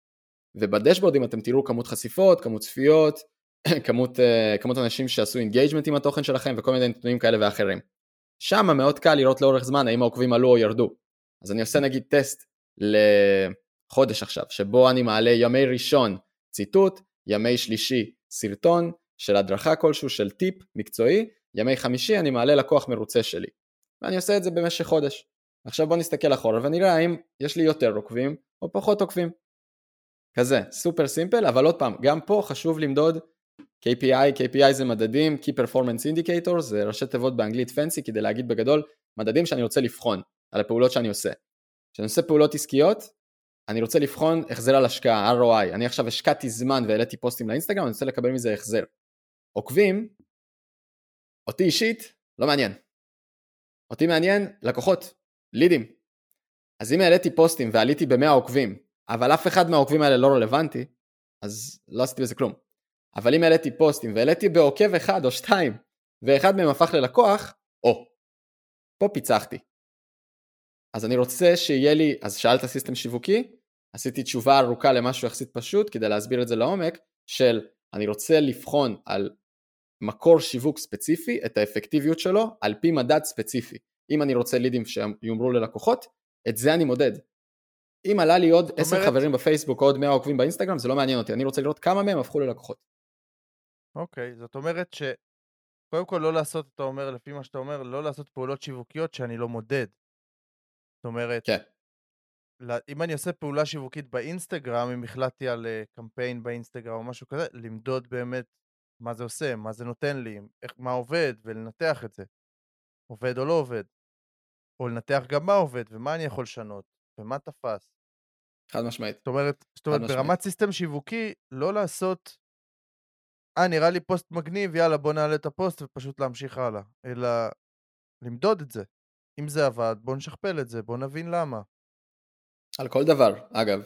ובדשבורדים אתם תראו כמות חשיפות, כמות צפיות, [CLEARS THROAT] כמות, uh, כמות אנשים שעשו engagement עם התוכן שלכם וכל מיני נתונים כאלה ואחרים. שם מאוד קל לראות לאורך זמן האם העוקבים עלו או ירדו. אז אני עושה נגיד טסט לחודש עכשיו, שבו אני מעלה ימי ראשון ציטוט, ימי שלישי סרטון של הדרכה כלשהו, של טיפ מקצועי, ימי חמישי אני מעלה לקוח מרוצה שלי. ואני עושה את זה במשך חודש. עכשיו בוא נסתכל אחורה ונראה האם יש לי יותר עוקבים או פחות עוקבים. כזה, סופר סימפל, אבל עוד פעם, גם פה חשוב למדוד KPI, KPI זה מדדים, Key Performance Indicator, זה ראשי תיבות באנגלית פנסי כדי להגיד בגדול מדדים שאני רוצה לבחון על הפעולות שאני עושה. כשאני עושה פעולות עסקיות, אני רוצה לבחון החזר על השקעה, ROI. אני עכשיו השקעתי זמן והעליתי פוסטים לאינסטגרם, אני רוצה לקבל מזה החזר. עוקבים, אותי אישית, לא מעניין. אותי מעניין לקוחות, לידים. אז אם העליתי פוסטים ועליתי ב-100 עוקבים, אבל אף אחד מהעוקבים האלה לא רלוונטי, אז לא עשיתי בזה כלום. אבל אם העליתי פוסטים והעליתי בעוקב אחד או שתיים, ואחד מהם הפך ללקוח, או, פה פיצחתי. אז אני רוצה שיהיה לי, אז שאלת סיסטם שיווקי, עשיתי תשובה ארוכה למשהו יחסית פשוט כדי להסביר את זה לעומק, של אני רוצה לבחון על מקור שיווק ספציפי, את האפקטיביות שלו, על פי מדד ספציפי. אם אני רוצה לידים שיאמרו ללקוחות, את זה אני מודד. אם עלה לי עוד 10 אומרת... חברים בפייסבוק או עוד 100 עוקבים באינסטגרם, זה לא מעניין אותי, אני רוצה לראות כמה מהם הפכו ללקוחות. אוקיי, זאת אומרת ש... קודם כל לא לעשות, אתה אומר, לפי מה שאתה אומר, לא לעשות פעולות שיווקיות שאני לא מודד. אומרת, כן. אם אני עושה פעולה שיווקית באינסטגרם, אם החלטתי על אה, קמפיין באינסטגרם או משהו כזה, למדוד באמת מה זה עושה, מה זה נותן לי, איך, מה עובד, ולנתח את זה. עובד או לא עובד. או לנתח גם מה עובד, ומה אני יכול לשנות, ומה תפס. חד משמעית. זאת אומרת, זאת אומרת ברמת סיסטם שיווקי, לא לעשות, אה, נראה לי פוסט מגניב, יאללה, בוא נעלה את הפוסט ופשוט להמשיך הלאה. אלא למדוד את זה. אם זה עבד, בוא נשכפל את זה, בוא נבין למה. על כל דבר, אגב.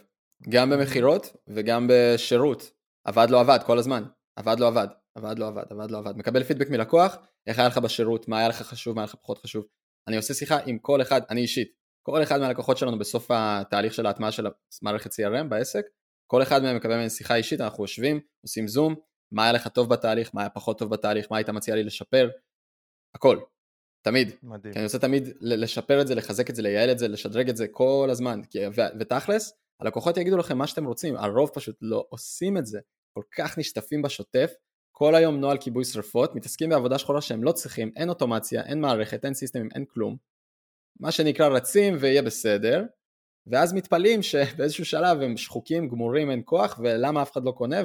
גם במכירות וגם בשירות. עבד לא עבד כל הזמן. עבד לא עבד. עבד לא עבד, עבד לא עבד. מקבל פידבק מלקוח, איך היה לך בשירות, מה היה לך חשוב, מה היה לך פחות חשוב. אני עושה שיחה עם כל אחד, אני אישית, כל אחד מהלקוחות שלנו בסוף התהליך של ההטמעה של מערכת CRM בעסק, כל אחד מהם מקבל ממני שיחה אישית, אנחנו יושבים, עושים זום, מה היה לך טוב בתהליך, מה היה פחות טוב בתהליך, מה היית מציע לי לשפר, הכל. תמיד. מדהים. כי אני רוצה תמיד לשפר את זה, לחזק את זה, לייעל את זה, לשדרג את זה כל הזמן. כי, ו, ותכלס, הלקוחות יגידו לכם מה שאתם רוצים, הרוב פשוט לא עושים את זה. כל כך נשטפים בשוטף, כל היום נוהל כיבוי שרפות, מתעסקים בעבודה שחורה שהם לא צריכים, אין אוטומציה, אין מערכת, אין סיסטמים, אין כלום. מה שנקרא רצים ויהיה בסדר, ואז מתפלאים שבאיזשהו שלב הם שחוקים, גמורים, אין כוח, ולמה אף אחד לא קונה,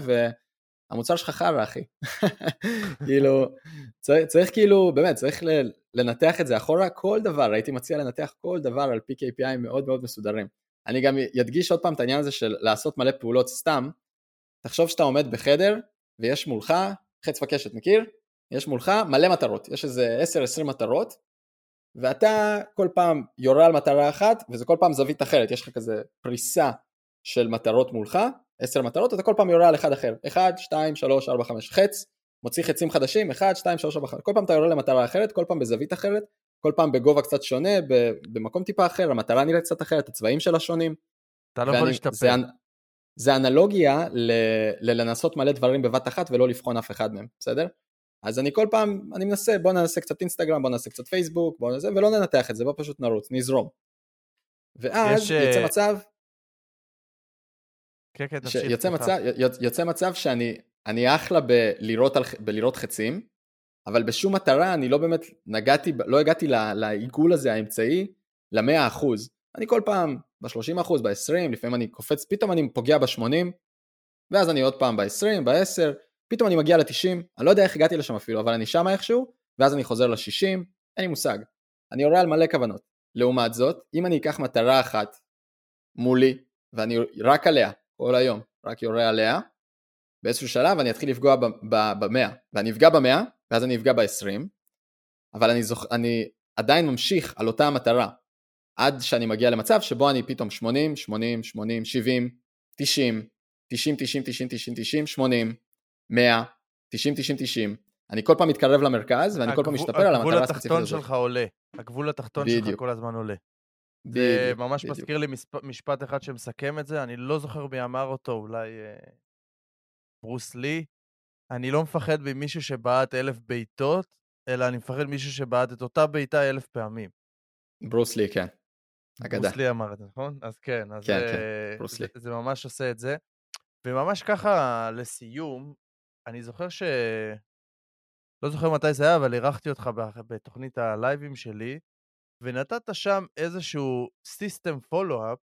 והמוצר שלך חרא אחי. [LAUGHS] כאילו, צריך, צריך כאילו, באמת, צריך לנתח את זה אחורה, כל דבר, הייתי מציע לנתח כל דבר על פי KPI מאוד מאוד מסודרים. אני גם אדגיש עוד פעם את העניין הזה של לעשות מלא פעולות סתם. תחשוב שאתה עומד בחדר ויש מולך חץ וקשת, מכיר? יש מולך מלא מטרות, יש איזה 10-20 מטרות, ואתה כל פעם יורה על מטרה אחת, וזה כל פעם זווית אחרת, יש לך כזה פריסה של מטרות מולך, 10 מטרות, אתה כל פעם יורה על אחד אחר, 1, 2, 3, 4, 5, חץ, מוציא חצים חדשים, 1, 2, 3, 4, 5, כל פעם אתה יורה למטרה אחרת, כל פעם בזווית אחרת, כל פעם בגובה קצת שונה, במקום טיפה אחר, המטרה נראית קצת אחרת, הצבעים שלה שונים. אתה לא יכול להשתפר. זה, זה אנלוגיה ל, ללנסות מלא דברים בבת אחת ולא לבחון אף אחד מהם, בסדר? אז אני כל פעם, אני מנסה, בוא ננסה קצת אינסטגרם, בוא ננסה קצת פייסבוק, בוא ננסה, ולא ננתח את זה, בוא פשוט נרוץ, נזרום. ואז יש, יוצא uh... מצב, כן, כן, תמשיך. יוצא מצב, יוצא מצב שאני אני אחלה בלירות, על, בלירות חצים, אבל בשום מטרה אני לא באמת נגעתי, לא הגעתי לעיגול הזה האמצעי למאה אחוז. אני כל פעם ב-30 אחוז, ב-20, לפעמים אני קופץ, פתאום אני פוגע ב-80, ואז אני עוד פעם ב-20, ב-10, פתאום אני מגיע ל-90, אני לא יודע איך הגעתי לשם אפילו, אבל אני שם איכשהו, ואז אני חוזר ל-60, אין לי מושג. אני יורה על מלא כוונות. לעומת זאת, אם אני אקח מטרה אחת מולי, ואני רק עליה, כל היום, רק יורה עליה, באיזשהו שלב אני אתחיל לפגוע ב-100, ואני אפגע ב-100, ואז אני אפגע ב-20, אבל אני, זוכ... אני עדיין ממשיך על אותה המטרה, עד שאני מגיע למצב שבו אני פתאום 80, 80, 80, 70, 90, 90, 90, 90, 90, 90, 80, 100, 90, 90, 90. אני כל פעם מתקרב למרכז, ואני הגב... כל פעם משתפר על המטרה הספציפית הזאת. הגבול התחתון שלך עולה. הגבול התחתון בדיוק. שלך כל הזמן עולה. בדיוק, זה ממש בדיוק. מזכיר לי משפ... משפט אחד שמסכם את זה, אני לא זוכר מי אמר אותו, אולי אה, ברוס לי. אני לא מפחד ממישהו שבעט אלף בעיטות, אלא אני מפחד ממישהו שבעט את אותה בעיטה אלף פעמים. ברוס לי, כן. אגדה. ברוס לי אמר את זה, נכון? אז כן, אז כן, כן, ברוס זה, זה ממש עושה את זה. וממש ככה, לסיום, אני זוכר ש... לא זוכר מתי זה היה, אבל אירחתי אותך בתוכנית הלייבים שלי, ונתת שם איזשהו system follow-up,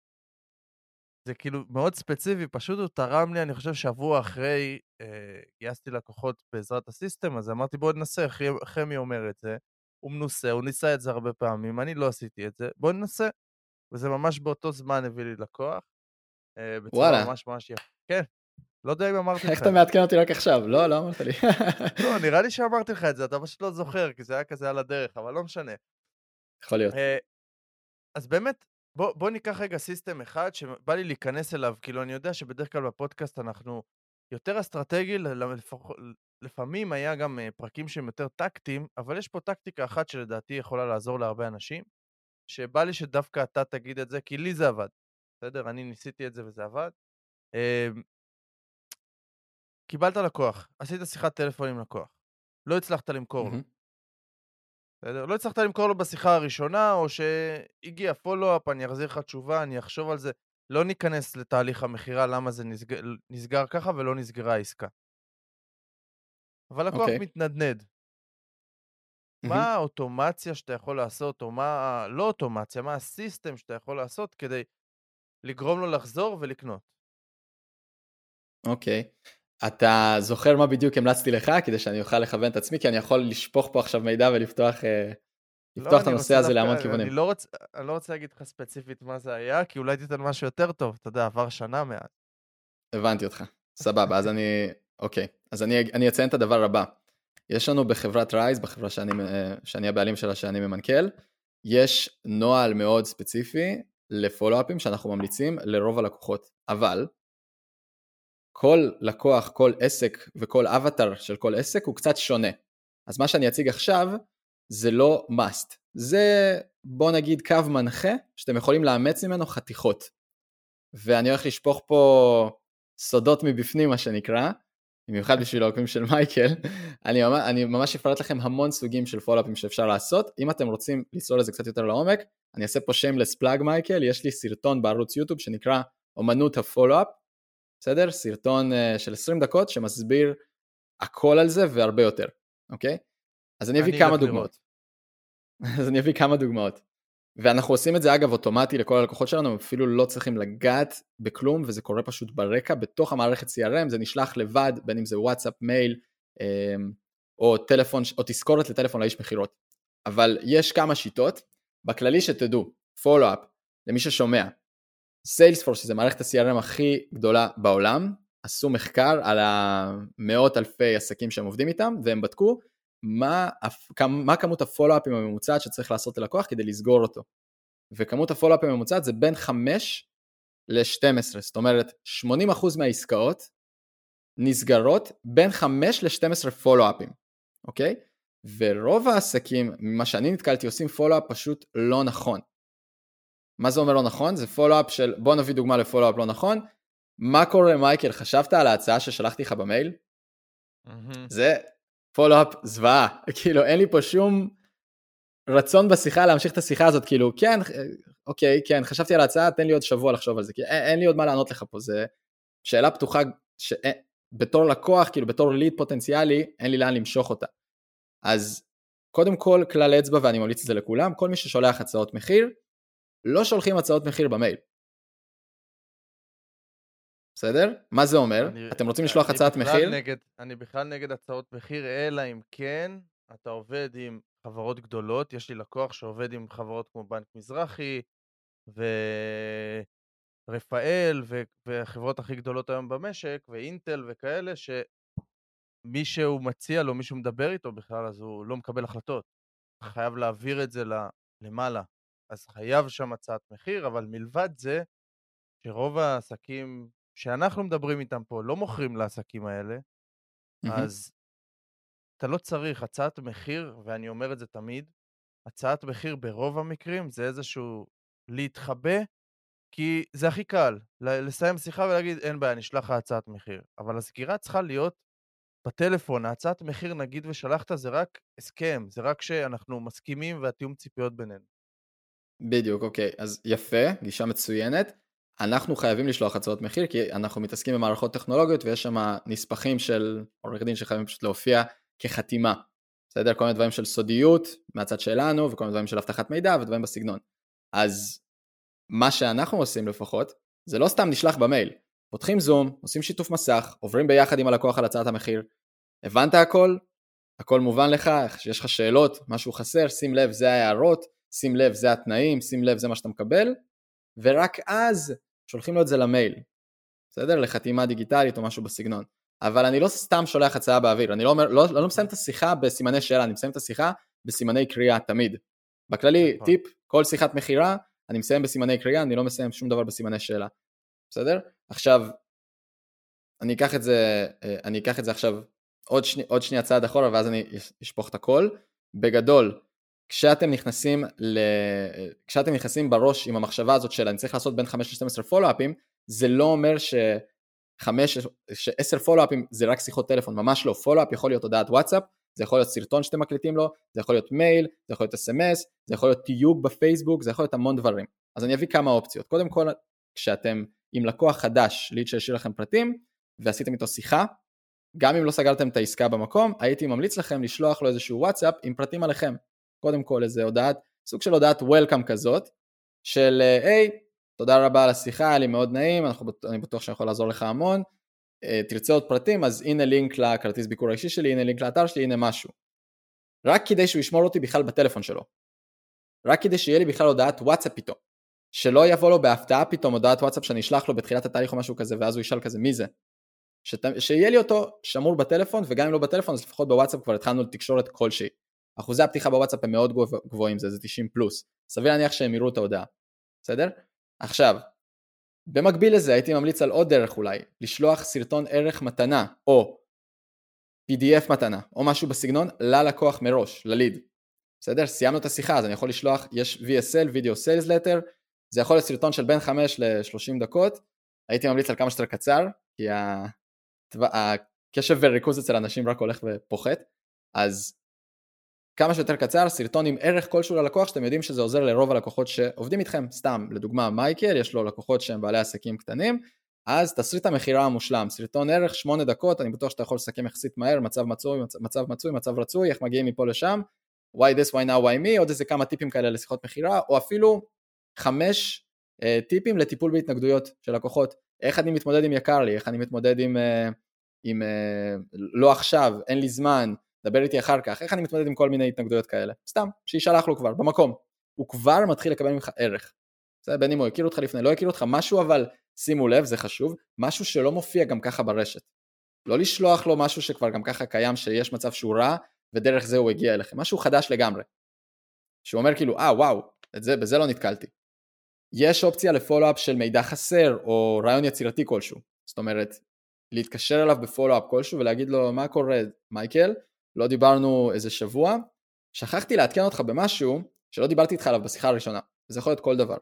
זה כאילו מאוד ספציפי, פשוט הוא תרם לי, אני חושב, שבוע אחרי, אה, גייסתי לקוחות בעזרת ה system, אז אמרתי בואו ננסה, חמי אומר את זה, הוא מנוסה, הוא ניסה את זה הרבה פעמים, אני לא עשיתי את זה, בואו ננסה. וזה ממש באותו זמן הביא לי לקוח. אה, וואלה. ממש ממש יפה. כן, לא יודע אם אמרתי לך. איך אתה מעדכן אותי רק עכשיו? לא, לא אמרת לי. לא, נראה לי שאמרתי לך את זה, אתה פשוט לא זוכר, כי זה היה כזה על הדרך, אבל לא משנה. יכול להיות. אה, אז באמת, בוא, בוא ניקח רגע סיסטם אחד שבא לי להיכנס אליו, כאילו אני יודע שבדרך כלל בפודקאסט אנחנו יותר אסטרטגי, לפעמים היה גם אה, פרקים שהם יותר טקטיים, אבל יש פה טקטיקה אחת שלדעתי יכולה לעזור להרבה אנשים, שבא לי שדווקא אתה תגיד את זה, כי לי זה עבד, בסדר? אני ניסיתי את זה וזה עבד. אמ, קיבלת לקוח, עשית שיחת טלפון עם לקוח, לא הצלחת למכור לו. בסדר? לא הצלחת למכור לו בשיחה הראשונה, או שהגיע פולו-אפ, אני אחזיר לך תשובה, אני אחשוב על זה. לא ניכנס לתהליך המכירה, למה זה נסגר, נסגר ככה ולא נסגרה העסקה. אבל לקוח okay. אוקיי. מתנדנד. Mm-hmm. מה האוטומציה שאתה יכול לעשות, או מה, לא אוטומציה, מה הסיסטם שאתה יכול לעשות כדי לגרום לו לחזור ולקנות? אוקיי. Okay. אתה זוכר מה בדיוק המלצתי לך כדי שאני אוכל לכוון את עצמי כי אני יכול לשפוך פה עכשיו מידע ולפתוח אה, לפתוח לא, את הנושא הזה להמון כיוונים. אני לא, רוצ, אני לא רוצה להגיד לך ספציפית מה זה היה כי אולי תיתן משהו יותר טוב אתה יודע עבר שנה מאז. הבנתי אותך סבבה אז אני אוקיי אז אני, אני אציין את הדבר הבא. יש לנו בחברת רייז בחברה שאני, שאני הבעלים שלה שאני ממנכ"ל יש נוהל מאוד ספציפי לפולו-אפים שאנחנו ממליצים לרוב הלקוחות אבל כל לקוח, כל עסק וכל אבטר של כל עסק הוא קצת שונה. אז מה שאני אציג עכשיו זה לא must, זה בוא נגיד קו מנחה שאתם יכולים לאמץ ממנו חתיכות. ואני הולך לשפוך פה סודות מבפנים מה שנקרא, במיוחד בשביל העוקבים של מייקל, [LAUGHS] אני, ממש, אני ממש אפרט לכם המון סוגים של פולאפים שאפשר לעשות. אם אתם רוצים לצלול לזה קצת יותר לעומק, אני אעשה פה shameless plug מייקל, יש לי סרטון בערוץ יוטיוב שנקרא אומנות ה follow-up, בסדר? סרטון uh, של 20 דקות שמסביר הכל על זה והרבה יותר, אוקיי? אז אני אביא אני כמה דוגמאות. [LAUGHS] אז אני אביא כמה דוגמאות. ואנחנו עושים את זה אגב אוטומטי לכל הלקוחות שלנו, אפילו לא צריכים לגעת בכלום וזה קורה פשוט ברקע, בתוך המערכת CRM, זה נשלח לבד, בין אם זה וואטסאפ, מייל, אמ, או טלפון, או תזכורת לטלפון לאיש מכירות. אבל יש כמה שיטות, בכללי שתדעו, פולו-אפ, למי ששומע, סיילספורס, שזה מערכת ה-CRM הכי גדולה בעולם, עשו מחקר על המאות אלפי עסקים שהם עובדים איתם, והם בדקו מה, מה כמות הפולו-אפים הממוצעת שצריך לעשות ללקוח כדי לסגור אותו. וכמות הפולו-אפים הממוצעת זה בין 5 ל-12, זאת אומרת 80% מהעסקאות נסגרות בין 5 ל-12 פולו-אפים, אוקיי? ורוב העסקים, ממה שאני נתקלתי, עושים פולו-אפ פשוט לא נכון. מה זה אומר לא נכון? זה פולו-אפ של, בוא נביא דוגמה לפולו-אפ לא נכון. מה קורה מייקל, חשבת על ההצעה ששלחתי לך במייל? Mm-hmm. זה פולו-אפ זוועה, [LAUGHS] כאילו אין לי פה שום רצון בשיחה להמשיך את השיחה הזאת, כאילו כן, אוקיי, כן, חשבתי על ההצעה, תן לי עוד שבוע לחשוב על זה, כי אין, אין לי עוד מה לענות לך פה, זה שאלה פתוחה, שבתור לקוח, כאילו בתור ליד פוטנציאלי, אין לי לאן למשוך אותה. אז קודם כל כלל אצבע ואני ממליץ את זה לכולם, כל מי ששולח הצעות מחיר, לא שולחים הצעות מחיר במייל. בסדר? מה זה אומר? אני, אתם רוצים לשלוח הצעת מחיר? נגד, אני בכלל נגד הצעות מחיר, אלא אם כן אתה עובד עם חברות גדולות. יש לי לקוח שעובד עם חברות כמו בנק מזרחי ורפאל ו... והחברות הכי גדולות היום במשק, ואינטל וכאלה, שמי שהוא מציע לו, מי שהוא מדבר איתו בכלל, אז הוא לא מקבל החלטות. חייב להעביר את זה למעלה. אז חייב שם הצעת מחיר, אבל מלבד זה, שרוב העסקים שאנחנו מדברים איתם פה לא מוכרים לעסקים האלה, mm-hmm. אז אתה לא צריך הצעת מחיר, ואני אומר את זה תמיד, הצעת מחיר ברוב המקרים זה איזשהו להתחבא, כי זה הכי קל, לסיים שיחה ולהגיד אין בעיה, נשלח לך הצעת מחיר. אבל הסגירה צריכה להיות בטלפון, הצעת מחיר נגיד ושלחת זה רק הסכם, זה רק שאנחנו מסכימים והתיאום ציפיות בינינו. בדיוק, אוקיי, אז יפה, גישה מצוינת. אנחנו חייבים לשלוח הצעות מחיר כי אנחנו מתעסקים במערכות טכנולוגיות ויש שם נספחים של עורך דין שחייבים פשוט להופיע כחתימה. בסדר? כל מיני דברים של סודיות מהצד שלנו וכל מיני דברים של אבטחת מידע ודברים בסגנון. אז מה שאנחנו עושים לפחות זה לא סתם נשלח במייל. פותחים זום, עושים שיתוף מסך, עוברים ביחד עם הלקוח על הצעת המחיר. הבנת הכל? הכל מובן לך? יש לך שאלות, משהו חסר, שים לב זה ההערות, שים לב זה התנאים, שים לב זה מה שאתה מקבל, ורק אז שולחים לו את זה למייל, בסדר? לחתימה דיגיטלית או משהו בסגנון. אבל אני לא סתם שולח הצעה באוויר, אני לא, אומר, לא, לא מסיים את השיחה בסימני שאלה, אני מסיים את השיחה בסימני קריאה תמיד. בכללי, נכון. טיפ, כל שיחת מכירה, אני מסיים בסימני קריאה, אני לא מסיים שום דבר בסימני שאלה, בסדר? עכשיו, אני אקח את זה, אה, אני אקח את זה עכשיו עוד, שני, עוד שנייה צעד אחורה ואז אני אשפוך את הכל. בגדול, כשאתם נכנסים, ל... כשאתם נכנסים בראש עם המחשבה הזאת של אני צריך לעשות בין 5 ל-12 פולו-אפים, זה לא אומר ש... 5, ש-10 פולו-אפים זה רק שיחות טלפון, ממש לא, פולו-אפ יכול להיות הודעת וואטסאפ, זה יכול להיות סרטון שאתם מקליטים לו, זה יכול להיות מייל, זה יכול להיות אס.אם.אס, זה יכול להיות תיוג בפייסבוק, זה יכול להיות המון דברים. אז אני אביא כמה אופציות. קודם כל, כשאתם עם לקוח חדש, ליד שהשאיר לכם פרטים, ועשיתם איתו שיחה, גם אם לא סגרתם את העסקה במקום, הייתי ממליץ לכם לשלוח לו איזשהו וואטסאפ עם פרטים עליכם. קודם כל איזה הודעת, סוג של הודעת וולקאם כזאת, של היי, תודה רבה על השיחה, היה לי מאוד נעים, אנחנו, אני בטוח שאני יכול לעזור לך המון, אה, תרצה עוד פרטים, אז הנה לינק לכרטיס ביקור האישי שלי, הנה לינק לאתר שלי, הנה משהו. רק כדי שהוא ישמור אותי בכלל בטלפון שלו. רק כדי שיהיה לי בכלל הודעת וואטסאפ פתאום. שלא יבוא לו בהפתעה פתאום הודעת וואטסאפ שאני אשלח לו בתחילת התהליך או משהו כזה, ואז הוא ישאל כזה מי זה. שת... שיהיה לי אותו שמור בטלפון, וגם אם לא בטלפון אז לפחות בוואטסאפ כבר התחלנו לתקשורת כלשהי. אחוזי הפתיחה בוואטסאפ הם מאוד גבוהים, זה, זה 90 פלוס. סביר להניח שהם יראו את ההודעה, בסדר? עכשיו, במקביל לזה הייתי ממליץ על עוד דרך אולי, לשלוח סרטון ערך מתנה, או PDF מתנה, או משהו בסגנון, ללקוח מראש, לליד. בסדר? סיימנו את השיחה, אז אני יכול לשלוח, יש VSL, וידאו סיילס לטר, זה יכול להיות סרטון של בין 5 ל-30 דקות, הייתי ממליץ על כמה שיותר קצר, כי קשב וריכוז אצל אנשים רק הולך ופוחת, אז כמה שיותר קצר, סרטון עם ערך כלשהו ללקוח, שאתם יודעים שזה עוזר לרוב הלקוחות שעובדים איתכם, סתם, לדוגמה מייקל, יש לו לקוחות שהם בעלי עסקים קטנים, אז תסריט המכירה המושלם, סרטון ערך, שמונה דקות, אני בטוח שאתה יכול לסכם יחסית מהר, מצב מצוי, מצב מצוי, מצב רצוי, איך מגיעים מפה לשם, why this, why now, why me, עוד איזה כמה טיפים כאלה לשיחות מכירה, או אפילו חמש uh, טיפים לטיפול בהתנגדויות של לקוחות, איך אני מתמודד עם יקר לי, איך אני מתמודד עם, uh, עם uh, לא עכשיו, אין לי זמן, דבר איתי אחר כך, איך אני מתמודד עם כל מיני התנגדויות כאלה, סתם, שישלח לו כבר, במקום, הוא כבר מתחיל לקבל ממך ערך, בסדר, בין אם הוא הכיר אותך לפני, לא הכיר אותך, משהו אבל, שימו לב, זה חשוב, משהו שלא מופיע גם ככה ברשת, לא לשלוח לו משהו שכבר גם ככה קיים, שיש מצב שהוא רע, ודרך זה הוא הגיע אליכם, משהו חדש לגמרי, שהוא אומר כאילו, אה וואו, את זה, בזה לא נתקלתי. יש אופציה לפולו-אפ של מידע חסר, או רעיון יצירתי כלשהו, זאת אומרת, להתקשר אליו בפולו-אפ כלשהו ולהגיד לו, מה קורה, מייקל, לא דיברנו איזה שבוע, שכחתי לעדכן אותך במשהו שלא דיברתי איתך עליו בשיחה הראשונה, וזה יכול להיות כל דבר,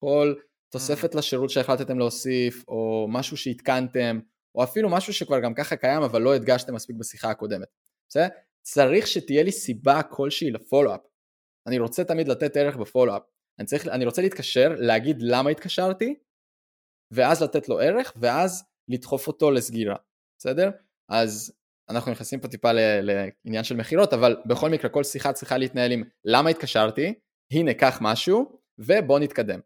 כל תוספת mm. לשירות שהחלטתם להוסיף, או משהו שעדכנתם, או אפילו משהו שכבר גם ככה קיים אבל לא הדגשתם מספיק בשיחה הקודמת, בסדר? צריך שתהיה לי סיבה כלשהי לפולו-אפ, אני רוצה תמיד לתת ערך בפולו-אפ, אני, צריך, אני רוצה להתקשר, להגיד למה התקשרתי, ואז לתת לו ערך, ואז לדחוף אותו לסגירה, בסדר? אז אנחנו נכנסים פה טיפה לעניין של מכירות, אבל בכל מקרה כל שיחה צריכה להתנהל עם למה התקשרתי, הנה קח משהו, ובוא נתקדם.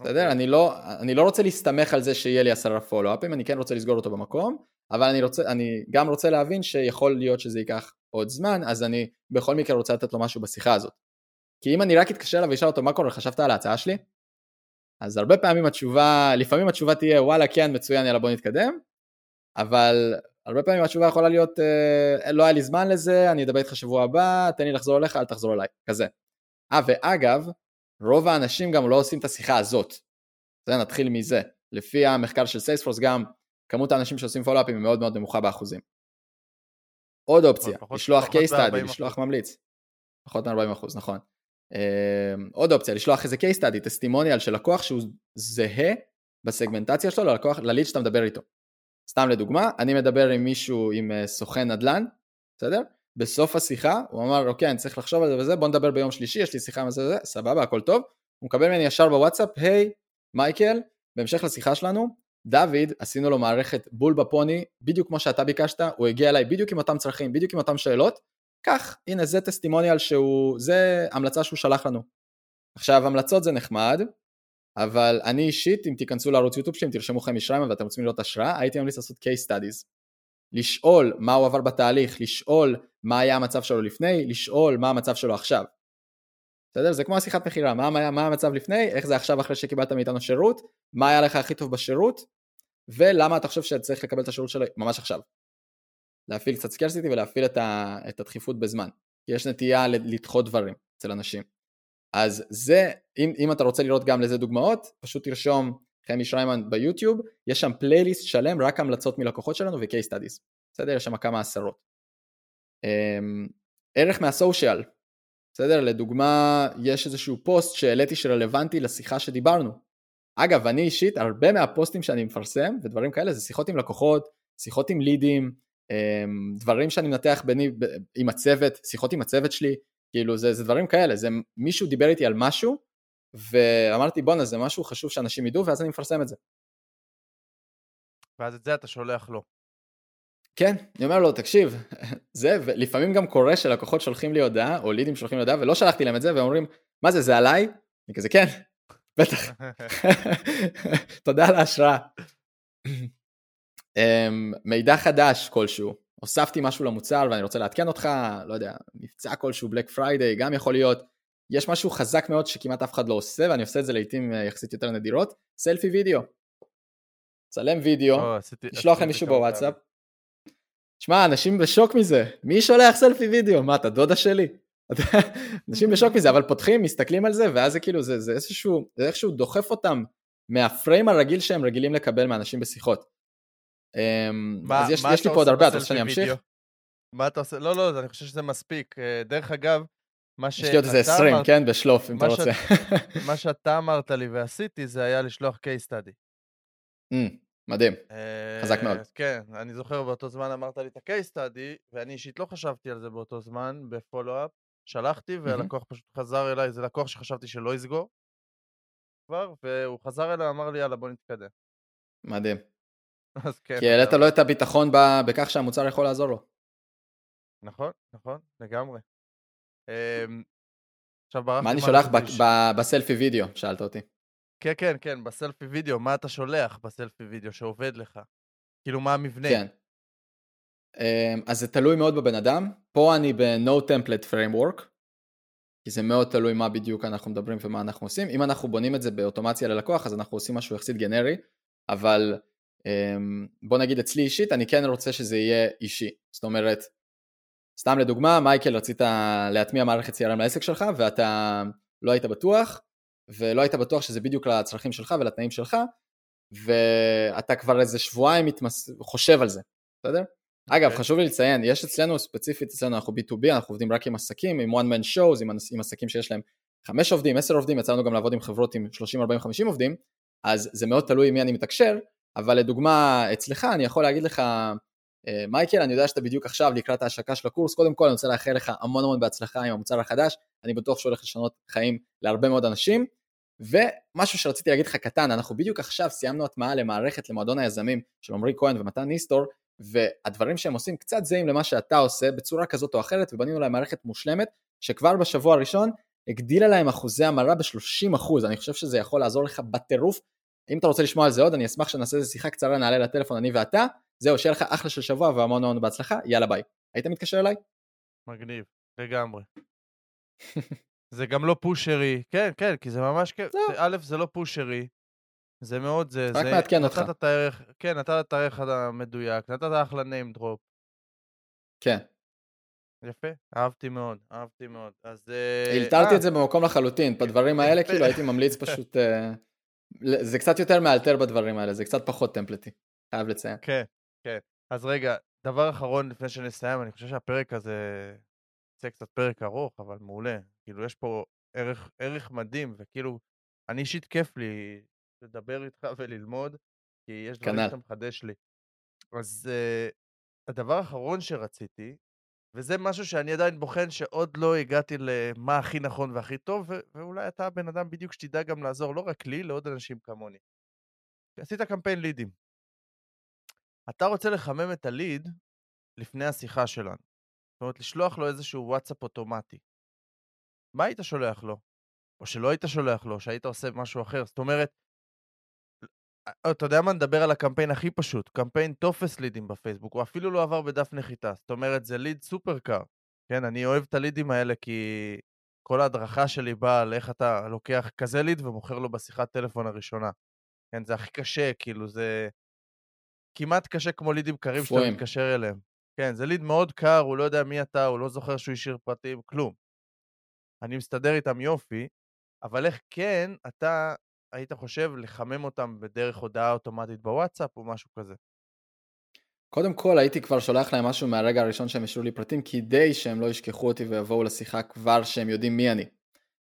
בסדר? Okay. אוקיי. אני, לא, אני לא רוצה להסתמך על זה שיהיה לי עשרה פולו-אפים, אני כן רוצה לסגור אותו במקום, אבל אני, רוצה, אני גם רוצה להבין שיכול להיות שזה ייקח עוד זמן, אז אני בכל מקרה רוצה לתת לו משהו בשיחה הזאת. כי אם אני רק אתקשר אליו ואשאל אותו מה קורה, חשבת על ההצעה שלי? אז הרבה פעמים התשובה, לפעמים התשובה תהיה וואלה כן מצוין יאללה בוא נתקדם, אבל הרבה פעמים התשובה יכולה להיות אה, לא היה לי זמן לזה, אני אדבר איתך שבוע הבא, תן לי לחזור אליך, אל תחזור אליי, כזה. אה ואגב, רוב האנשים גם לא עושים את השיחה הזאת. זה נתחיל מזה. לפי המחקר של סייספורס גם כמות האנשים שעושים פולאפים היא מאוד מאוד נמוכה באחוזים. עוד אופציה, פחות, לשלוח case study, לשלוח ממליץ. פחות מ-40 נכון. Uh, עוד אופציה, לשלוח איזה case study, טסטימוניאל של לקוח שהוא זהה בסגמנטציה שלו ללקוח, לליד שאתה מדבר איתו. סתם לדוגמה, אני מדבר עם מישהו, עם uh, סוכן נדל"ן, בסדר? בסוף השיחה הוא אמר אוקיי אני צריך לחשוב על זה וזה בוא נדבר ביום שלישי יש לי שיחה עם זה וזה סבבה הכל טוב הוא מקבל ממני ישר בוואטסאפ היי מייקל בהמשך לשיחה שלנו דוד עשינו לו מערכת בול בפוני בדיוק כמו שאתה ביקשת הוא הגיע אליי בדיוק עם אותם צרכים בדיוק עם אותם שאלות כך הנה זה טסטימוניאל שהוא זה המלצה שהוא שלח לנו עכשיו המלצות זה נחמד אבל אני אישית אם תיכנסו לערוץ יוטיוב שלי אם תרשמו חמי שריימן ואתם רוצים לראות השראה הייתי ממליץ לעשות case studies לשאול מה הוא עבר בתהליך, לשאול מה היה המצב שלו לפני, לשאול מה המצב שלו עכשיו. בסדר? זה כמו השיחת מכירה, מה, מה, מה המצב לפני, איך זה עכשיו אחרי שקיבלת מאיתנו שירות, מה היה לך הכי טוב בשירות, ולמה אתה חושב שצריך לקבל את השירות שלו ממש עכשיו. להפעיל קצת סקרסיטי ולהפעיל את, ה, את הדחיפות בזמן. יש נטייה לדחות דברים אצל אנשים. אז זה, אם, אם אתה רוצה לראות גם לזה דוגמאות, פשוט תרשום חמי שריימן ביוטיוב, יש שם פלייליסט שלם רק המלצות מלקוחות שלנו ו-case studies, בסדר? יש שם כמה עשרות. Um, ערך מהסושיאל, בסדר? לדוגמה, יש איזשהו פוסט שהעליתי שרלוונטי לשיחה שדיברנו. אגב, אני אישית, הרבה מהפוסטים שאני מפרסם ודברים כאלה זה שיחות עם לקוחות, שיחות עם לידים, um, דברים שאני מנתח ביני עם הצוות, שיחות עם הצוות שלי, כאילו זה, זה דברים כאלה, זה מישהו דיבר איתי על משהו ואמרתי בואנה זה משהו חשוב שאנשים ידעו ואז אני מפרסם את זה. ואז את זה אתה שולח לו. כן, אני אומר לו תקשיב, [LAUGHS] זה ולפעמים גם קורה שלקוחות שולחים לי הודעה או לידים שולחים לי הודעה ולא שלחתי להם את זה ואומרים מה זה זה עליי? אני כזה כן, בטח. [LAUGHS] [LAUGHS] תודה על ההשראה. [CLEARS THROAT] אמ, מידע חדש כלשהו, הוספתי משהו למוצר ואני רוצה לעדכן אותך, לא יודע, מבצע כלשהו, בלק פריידיי, גם יכול להיות, יש משהו חזק מאוד שכמעט אף אחד לא עושה, ואני עושה את זה לעיתים אה, יחסית יותר נדירות, סלפי וידאו. צלם וידאו, לשלוח למישהו בוואטסאפ. שמע, אנשים בשוק מזה, מי שולח סלפי וידאו? מה, אתה דודה שלי? אנשים [LAUGHS] בשוק מזה, אבל פותחים, מסתכלים על זה, ואז זה כאילו, זה, זה איזשהו, זה איכשהו דוחף אותם מהפריים הרגיל שהם רגילים לקבל מאנשים בשיחות. אמ, מה, אז יש, יש לי פה עוד הרבה, אתה רוצה שאני אמשיך? מה אתה עושה? לא, לא, אני חושב שזה מספיק. אה, דרך אגב, מה יש לי עוד איזה 20, אמרת, כן, בשלוף, אם אתה רוצה. [LAUGHS] מה שאתה אמרת לי ועשיתי, זה היה לשלוח case study. Mm, מדהים, חזק מאוד. כן, אני זוכר באותו זמן אמרת לי את ה-case study, ואני אישית לא חשבתי על זה באותו זמן, בפולו-אפ, שלחתי, והלקוח פשוט חזר אליי, זה לקוח שחשבתי שלא יסגור כבר, והוא חזר אליי, אמר לי, יאללה, בוא נתקדם. מדהים. [LAUGHS] אז כן. כי העלית לו את הביטחון בכך שהמוצר יכול לעזור לו. נכון, נכון, לגמרי. אמ, עכשיו ברחתי... מה אני שולח בסלפי וידאו? שאלת אותי. כן, כן, כן, בסלפי וידאו, מה אתה שולח בסלפי וידאו שעובד לך? כאילו, מה המבנה? כן. אמ, אז זה תלוי מאוד בבן אדם. פה אני ב-No Template Framework, כי זה מאוד תלוי מה בדיוק אנחנו מדברים ומה אנחנו עושים. אם אנחנו בונים את זה באוטומציה ללקוח, אז אנחנו עושים משהו יחסית גנרי, אבל בוא נגיד אצלי אישית, אני כן רוצה שזה יהיה אישי. זאת אומרת, סתם לדוגמה, מייקל רצית להטמיע מערכת CRM לעסק שלך ואתה לא היית בטוח, ולא היית בטוח שזה בדיוק לצרכים שלך ולתנאים שלך, ואתה כבר איזה שבועיים מתמס... חושב על זה, בסדר? Okay. אגב, אוקיי. חשוב לי לציין, יש אצלנו, ספציפית אצלנו, אנחנו B2B, אנחנו עובדים רק עם עסקים, עם one man shows, עם, עם עסקים שיש להם 5 עובדים, 10 עובדים, יצא לנו גם לעבוד עם חברות עם 30, 40, 50 עובדים, אז זה מאוד תלוי עם מי אני מתקשר, אבל לדוגמה, אצלך אני יכול להגיד לך, אה, מייקל, אני יודע שאתה בדיוק עכשיו לקראת ההשקה של הקורס, קודם כל אני רוצה לאחל לך המון המון בהצלחה עם המוצר החדש, אני בטוח שהוא הולך לשנות חיים להרבה מאוד אנשים, ומשהו שרציתי להגיד לך קטן, אנחנו בדיוק עכשיו סיימנו הטמעה למערכת למועדון היזמים של עמרי כהן ומתן ניסטור, והדברים שהם עושים קצת זהים למה שאתה עושה בצורה כזאת או אחרת, ובנינו להם מערכת מושלמת, שכבר בשבוע הראשון הגדילה להם אחוזי המרה ב-30%, אני חושב שזה יכול לעזור לך בטירוף. אם אתה רוצה לשמוע על זה עוד, אני אשמח שנעשה איזה שיחה קצרה, נעלה לטלפון אני ואתה, זהו, שיהיה לך אחלה של שבוע והמון המון בהצלחה, יאללה ביי. היית מתקשר אליי? מגניב, לגמרי. [LAUGHS] זה גם לא פושרי, כן, כן, כי זה ממש כיף. לא. א', זה לא פושרי, זה מאוד, זה... רק מעדכן אותך. נתת את הערך, כן, נתת את הערך המדויק, נתת אחלה name drop. כן. יפה, אהבתי מאוד, אהבתי מאוד. אז... הלתרתי אה, את זה במקום לחלוטין, בדברים [LAUGHS] האלה כאילו הייתי ממליץ פשוט... זה קצת יותר מאלתר בדברים האלה, זה קצת פחות טמפלטי, חייב לציין. כן, כן. אז רגע, דבר אחרון לפני שנסיים, אני חושב שהפרק הזה יצא קצת פרק ארוך, אבל מעולה. כאילו, יש פה ערך, ערך מדהים, וכאילו, אני אישית כיף לי לדבר איתך [LAUGHS] וללמוד, כי יש דברים שאתה מחדש לי. אז uh, הדבר האחרון שרציתי, וזה משהו שאני עדיין בוחן שעוד לא הגעתי למה הכי נכון והכי טוב, ואולי אתה הבן אדם בדיוק שתדע גם לעזור לא רק לי, לעוד אנשים כמוני. עשית קמפיין לידים. אתה רוצה לחמם את הליד לפני השיחה שלנו. זאת אומרת, לשלוח לו איזשהו וואטסאפ אוטומטי. מה היית שולח לו? או שלא היית שולח לו, שהיית עושה משהו אחר. זאת אומרת, אתה יודע מה? נדבר על הקמפיין הכי פשוט. קמפיין טופס לידים בפייסבוק. הוא אפילו לא עבר בדף נחיתה. זאת אומרת, זה ליד סופר קר. כן, אני אוהב את הלידים האלה כי כל ההדרכה שלי באה על איך אתה לוקח כזה ליד ומוכר לו בשיחת טלפון הראשונה. כן, זה הכי קשה, כאילו, זה כמעט קשה כמו לידים קרים שאתה מתקשר אליהם. כן, זה ליד מאוד קר, הוא לא יודע מי אתה, הוא לא זוכר שהוא השאיר פרטים, כלום. אני מסתדר איתם יופי, אבל איך כן אתה היית חושב לחמם אותם בדרך הודעה אוטומטית בוואטסאפ או משהו כזה? קודם כל הייתי כבר שולח להם משהו מהרגע הראשון שהם השאירו לי פרטים כדי שהם לא ישכחו אותי ויבואו לשיחה כבר שהם יודעים מי אני.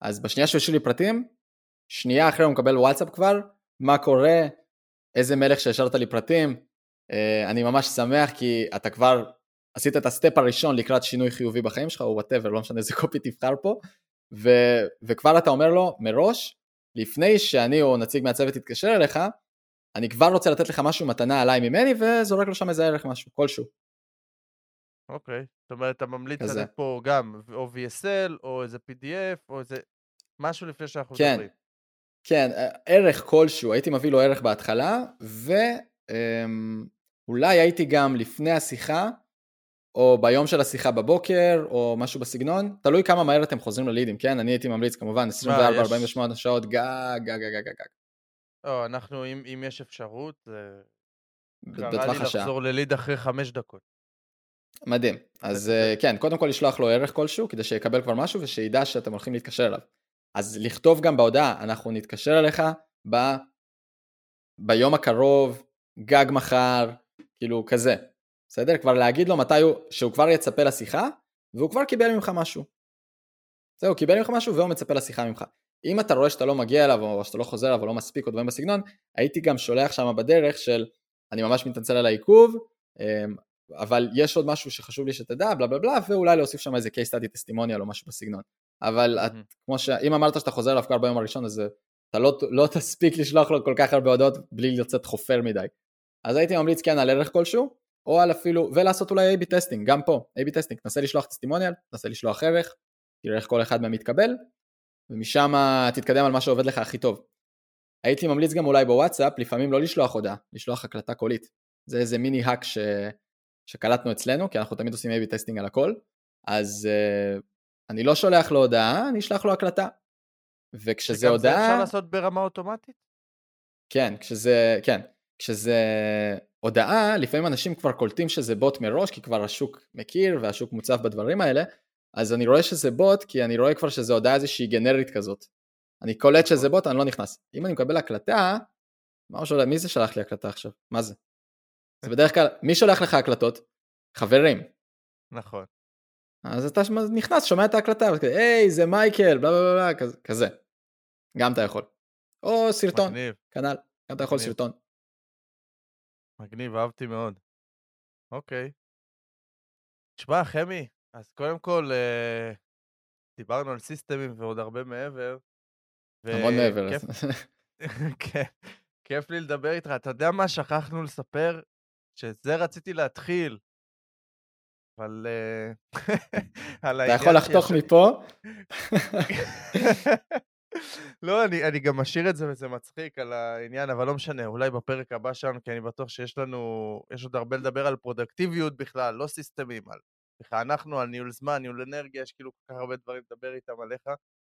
אז בשנייה שהוא השאיר לי פרטים, שנייה אחרי הוא מקבל וואטסאפ כבר, מה קורה, איזה מלך שהשארת לי פרטים, אה, אני ממש שמח כי אתה כבר עשית את ה step הראשון לקראת שינוי חיובי בחיים שלך או whatever, לא משנה איזה copy תבחר פה, ו, וכבר אתה אומר לו מראש, לפני שאני או נציג מהצוות יתקשר אליך, אני כבר רוצה לתת לך משהו מתנה עליי ממני וזורק לו שם איזה ערך משהו, כלשהו. אוקיי, זאת אומרת אתה ממליץ לתת פה גם או VSL או איזה PDF או איזה משהו לפני שאנחנו כן, מדברים. כן, ערך כלשהו, הייתי מביא לו ערך בהתחלה ואולי אמ, הייתי גם לפני השיחה או ביום של השיחה בבוקר, או משהו בסגנון, תלוי כמה מהר אתם חוזרים ללידים, כן? אני הייתי ממליץ כמובן 24-48 שעות גג, גג, גג, גג, גג. לא, אנחנו, אם, אם יש אפשרות, זה... קרה לי לחזור לליד אחרי חמש דקות. מדהים. אז uh, כן, קודם כל לשלוח לו ערך כלשהו, כדי שיקבל כבר משהו ושידע שאתם הולכים להתקשר אליו. אז לכתוב גם בהודעה, אנחנו נתקשר אליך ב... ביום הקרוב, גג מחר, כאילו כזה. בסדר? כבר להגיד לו מתי הוא, שהוא כבר יצפה לשיחה, והוא כבר קיבל ממך משהו. זהו, קיבל ממך משהו והוא מצפה לשיחה ממך. אם אתה רואה שאתה לא מגיע אליו, או שאתה לא חוזר אליו, או לא מספיק, או דברים בסגנון, הייתי גם שולח שם בדרך של אני ממש מתנצל על העיכוב, אמ, אבל יש עוד משהו שחשוב לי שתדע, בלה בלה בלה, ואולי להוסיף שם איזה case study testimonial או משהו בסגנון. אבל את, כמו שאם אמרת שאתה חוזר אליו כבר ביום הראשון, אז אתה לא, לא תספיק לשלוח לו כל כך הרבה הודעות בלי לצאת חופר מדי. אז הייתי ממליץ כן על ערך כלשהו, או על אפילו, ולעשות אולי A-B testing, גם פה, A-B testing, תנסה לשלוח testimonial, תנסה לשלוח ערך, תראה איך כל אחד מהם מתקבל, ומשם תתקדם על מה שעובד לך הכי טוב. הייתי ממליץ גם אולי בוואטסאפ, לפעמים לא לשלוח הודעה, לשלוח הקלטה קולית. זה איזה mini hack ש... שקלטנו אצלנו, כי אנחנו תמיד עושים A-B testing על הכל, אז uh, אני לא שולח לו הודעה, אני אשלח לו הקלטה. וכשזה הודעה... זה אפשר לעשות ברמה אוטומטית? כן, כשזה, כן, כשזה הודעה, לפעמים אנשים כבר קולטים שזה בוט מראש, כי כבר השוק מכיר והשוק מוצף בדברים האלה, אז אני רואה שזה בוט, כי אני רואה כבר שזה הודעה איזושהי גנרית כזאת. אני קולט שזה בוט, אני לא נכנס. אם אני מקבל הקלטה, מה שולח, מי זה שלח לי הקלטה עכשיו? מה זה? זה [LAUGHS] בדרך כלל, מי שולח לך הקלטות? חברים. נכון. אז אתה נכנס, שומע את ההקלטה, היי, זה מייקל, בלה בלה בלה, כזה. גם אתה יכול. או סרטון. כנ"ל, גם אתה יכול. סרטון. מגניב, אהבתי מאוד. אוקיי. תשמע, חמי, אז קודם כל, אה, דיברנו על סיסטמים ועוד הרבה מעבר. המון מעבר. [LAUGHS] כן, כיף לי לדבר איתך. אתה יודע מה שכחנו לספר? שזה רציתי להתחיל. אבל... אה, [LAUGHS] אתה יכול לחתוך מפה? [LAUGHS] לא, אני, אני גם משאיר את זה וזה מצחיק על העניין, אבל לא משנה, אולי בפרק הבא שלנו, כי אני בטוח שיש לנו, יש עוד הרבה לדבר על פרודקטיביות בכלל, לא סיסטמים, על בכלל אנחנו, על ניהול זמן, ניהול אנרגיה, יש כאילו כל כך הרבה דברים לדבר איתם עליך,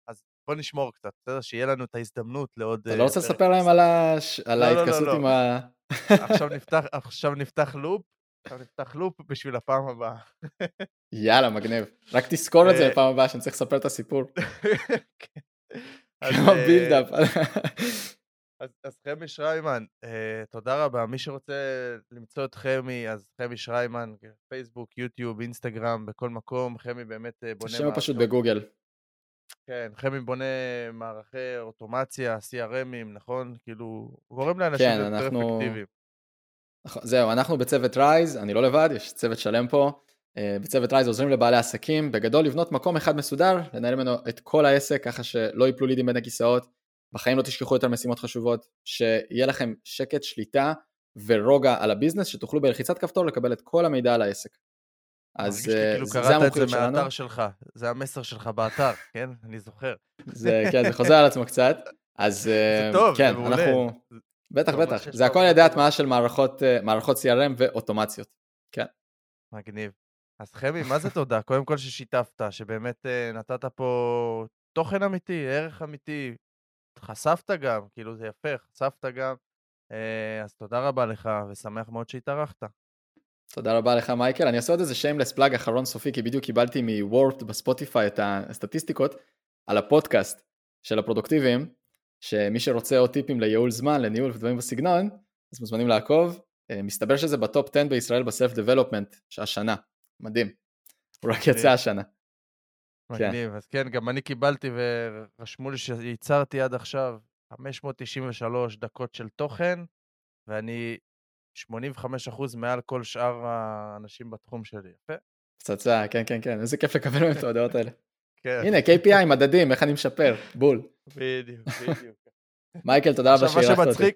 אז בוא נשמור קצת, בסדר? שיהיה לנו את ההזדמנות לעוד... אתה לא רוצה לספר להם על, הש... על לא, לא, לא, ההתכנסות עם ה... עכשיו [LAUGHS] נפתח, עכשיו נפתח לופ, עכשיו נפתח לופ בשביל הפעם הבאה. יאללה, מגניב. רק תזכור את זה לפעם הבאה, שאני צריך לספר את הסיפור. [LAUGHS] כמו בילדאפ. אז, אז חמי שריימן, uh, תודה רבה. מי שרוצה למצוא את חמי, אז חמי שריימן, פייסבוק, יוטיוב, אינסטגרם, בכל מקום. חמי באמת uh, בונה... השם פשוט בגוגל. כן, חמי בונה מערכי אוטומציה, CRMים, נכון? כאילו, גורם לאנשים כן, יותר אנחנו... אפקטיביים. נכון, זהו, אנחנו בצוות רייז, אני לא לבד, יש צוות שלם פה. אה, בצוות רייז עוזרים לבעלי עסקים, בגדול לבנות מקום אחד מסודר, לנהל ממנו את כל העסק ככה שלא יפלו לידים בין הכיסאות, בחיים לא תשכחו יותר משימות חשובות, שיהיה לכם שקט, שליטה ורוגע על ה business, שתוכלו בלחיצת כפתור לקבל את כל המידע על העסק. אז אה, כאילו זה המומחיות שלנו. קראת את זה מהאתר שלך, זה המסר שלך באתר, [LAUGHS] כן? אני זוכר. זה, כן, זה חוזר על עצמו קצת. אז [LAUGHS] זה אה, טוב, כן, זה מעולה. אנחנו... בטח, בטח. זה הכל על ידי הטמעה של מערכות, מערכות CRM ואוטומציות. כן. מגניב. אז חמי, מה זה תודה? קודם כל ששיתפת, שבאמת uh, נתת פה תוכן אמיתי, ערך אמיתי, חשפת גם, כאילו זה יפה, חשפת גם. Uh, אז תודה רבה לך, ושמח מאוד שהתארחת. תודה רבה לך מייקל, אני אעשה עוד איזה shameless plug אחרון סופי, כי בדיוק קיבלתי מ Wrapped בספוטיפיי את הסטטיסטיקות על הפודקאסט של הפרודוקטיביים, שמי שרוצה עוד טיפים לייעול זמן, לניהול ודברים בסגנון, אז מוזמנים לעקוב. Uh, מסתבר שזה ב top 10 בישראל ב self development, שהשנה. מדהים. הוא רק יצא השנה. מגניב, אז כן, גם אני קיבלתי ורשמו לי שייצרתי עד עכשיו 593 דקות של תוכן, ואני 85% מעל כל שאר האנשים בתחום שלי. יפה? פצצה, כן, כן, כן, איזה כיף לקבל מהם את ההודעות האלה. [LAUGHS] כן. הנה, KPI, מדדים, איך אני משפר, בול. בדיוק, בדיוק. מייקל, תודה רבה שאירחת אותי.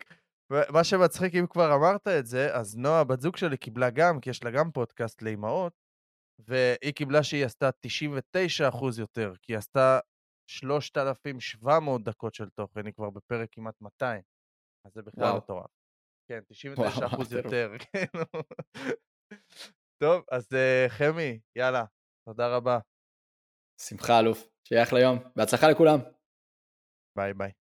מה שמצחיק, אם כבר אמרת את זה, אז נועה, בת זוג שלי, קיבלה גם, כי יש לה גם פודקאסט לאימהות, והיא קיבלה שהיא עשתה 99% יותר, כי היא עשתה 3,700 דקות של תוכן, היא כבר בפרק כמעט 200, אז זה בכלל מטורף. כן, [LAUGHS] 99% יותר, [LAUGHS] כן. טוב, אז uh, חמי, יאללה, תודה רבה. שמחה אלוף, שיהיה אחלה יום, בהצלחה לכולם. ביי ביי.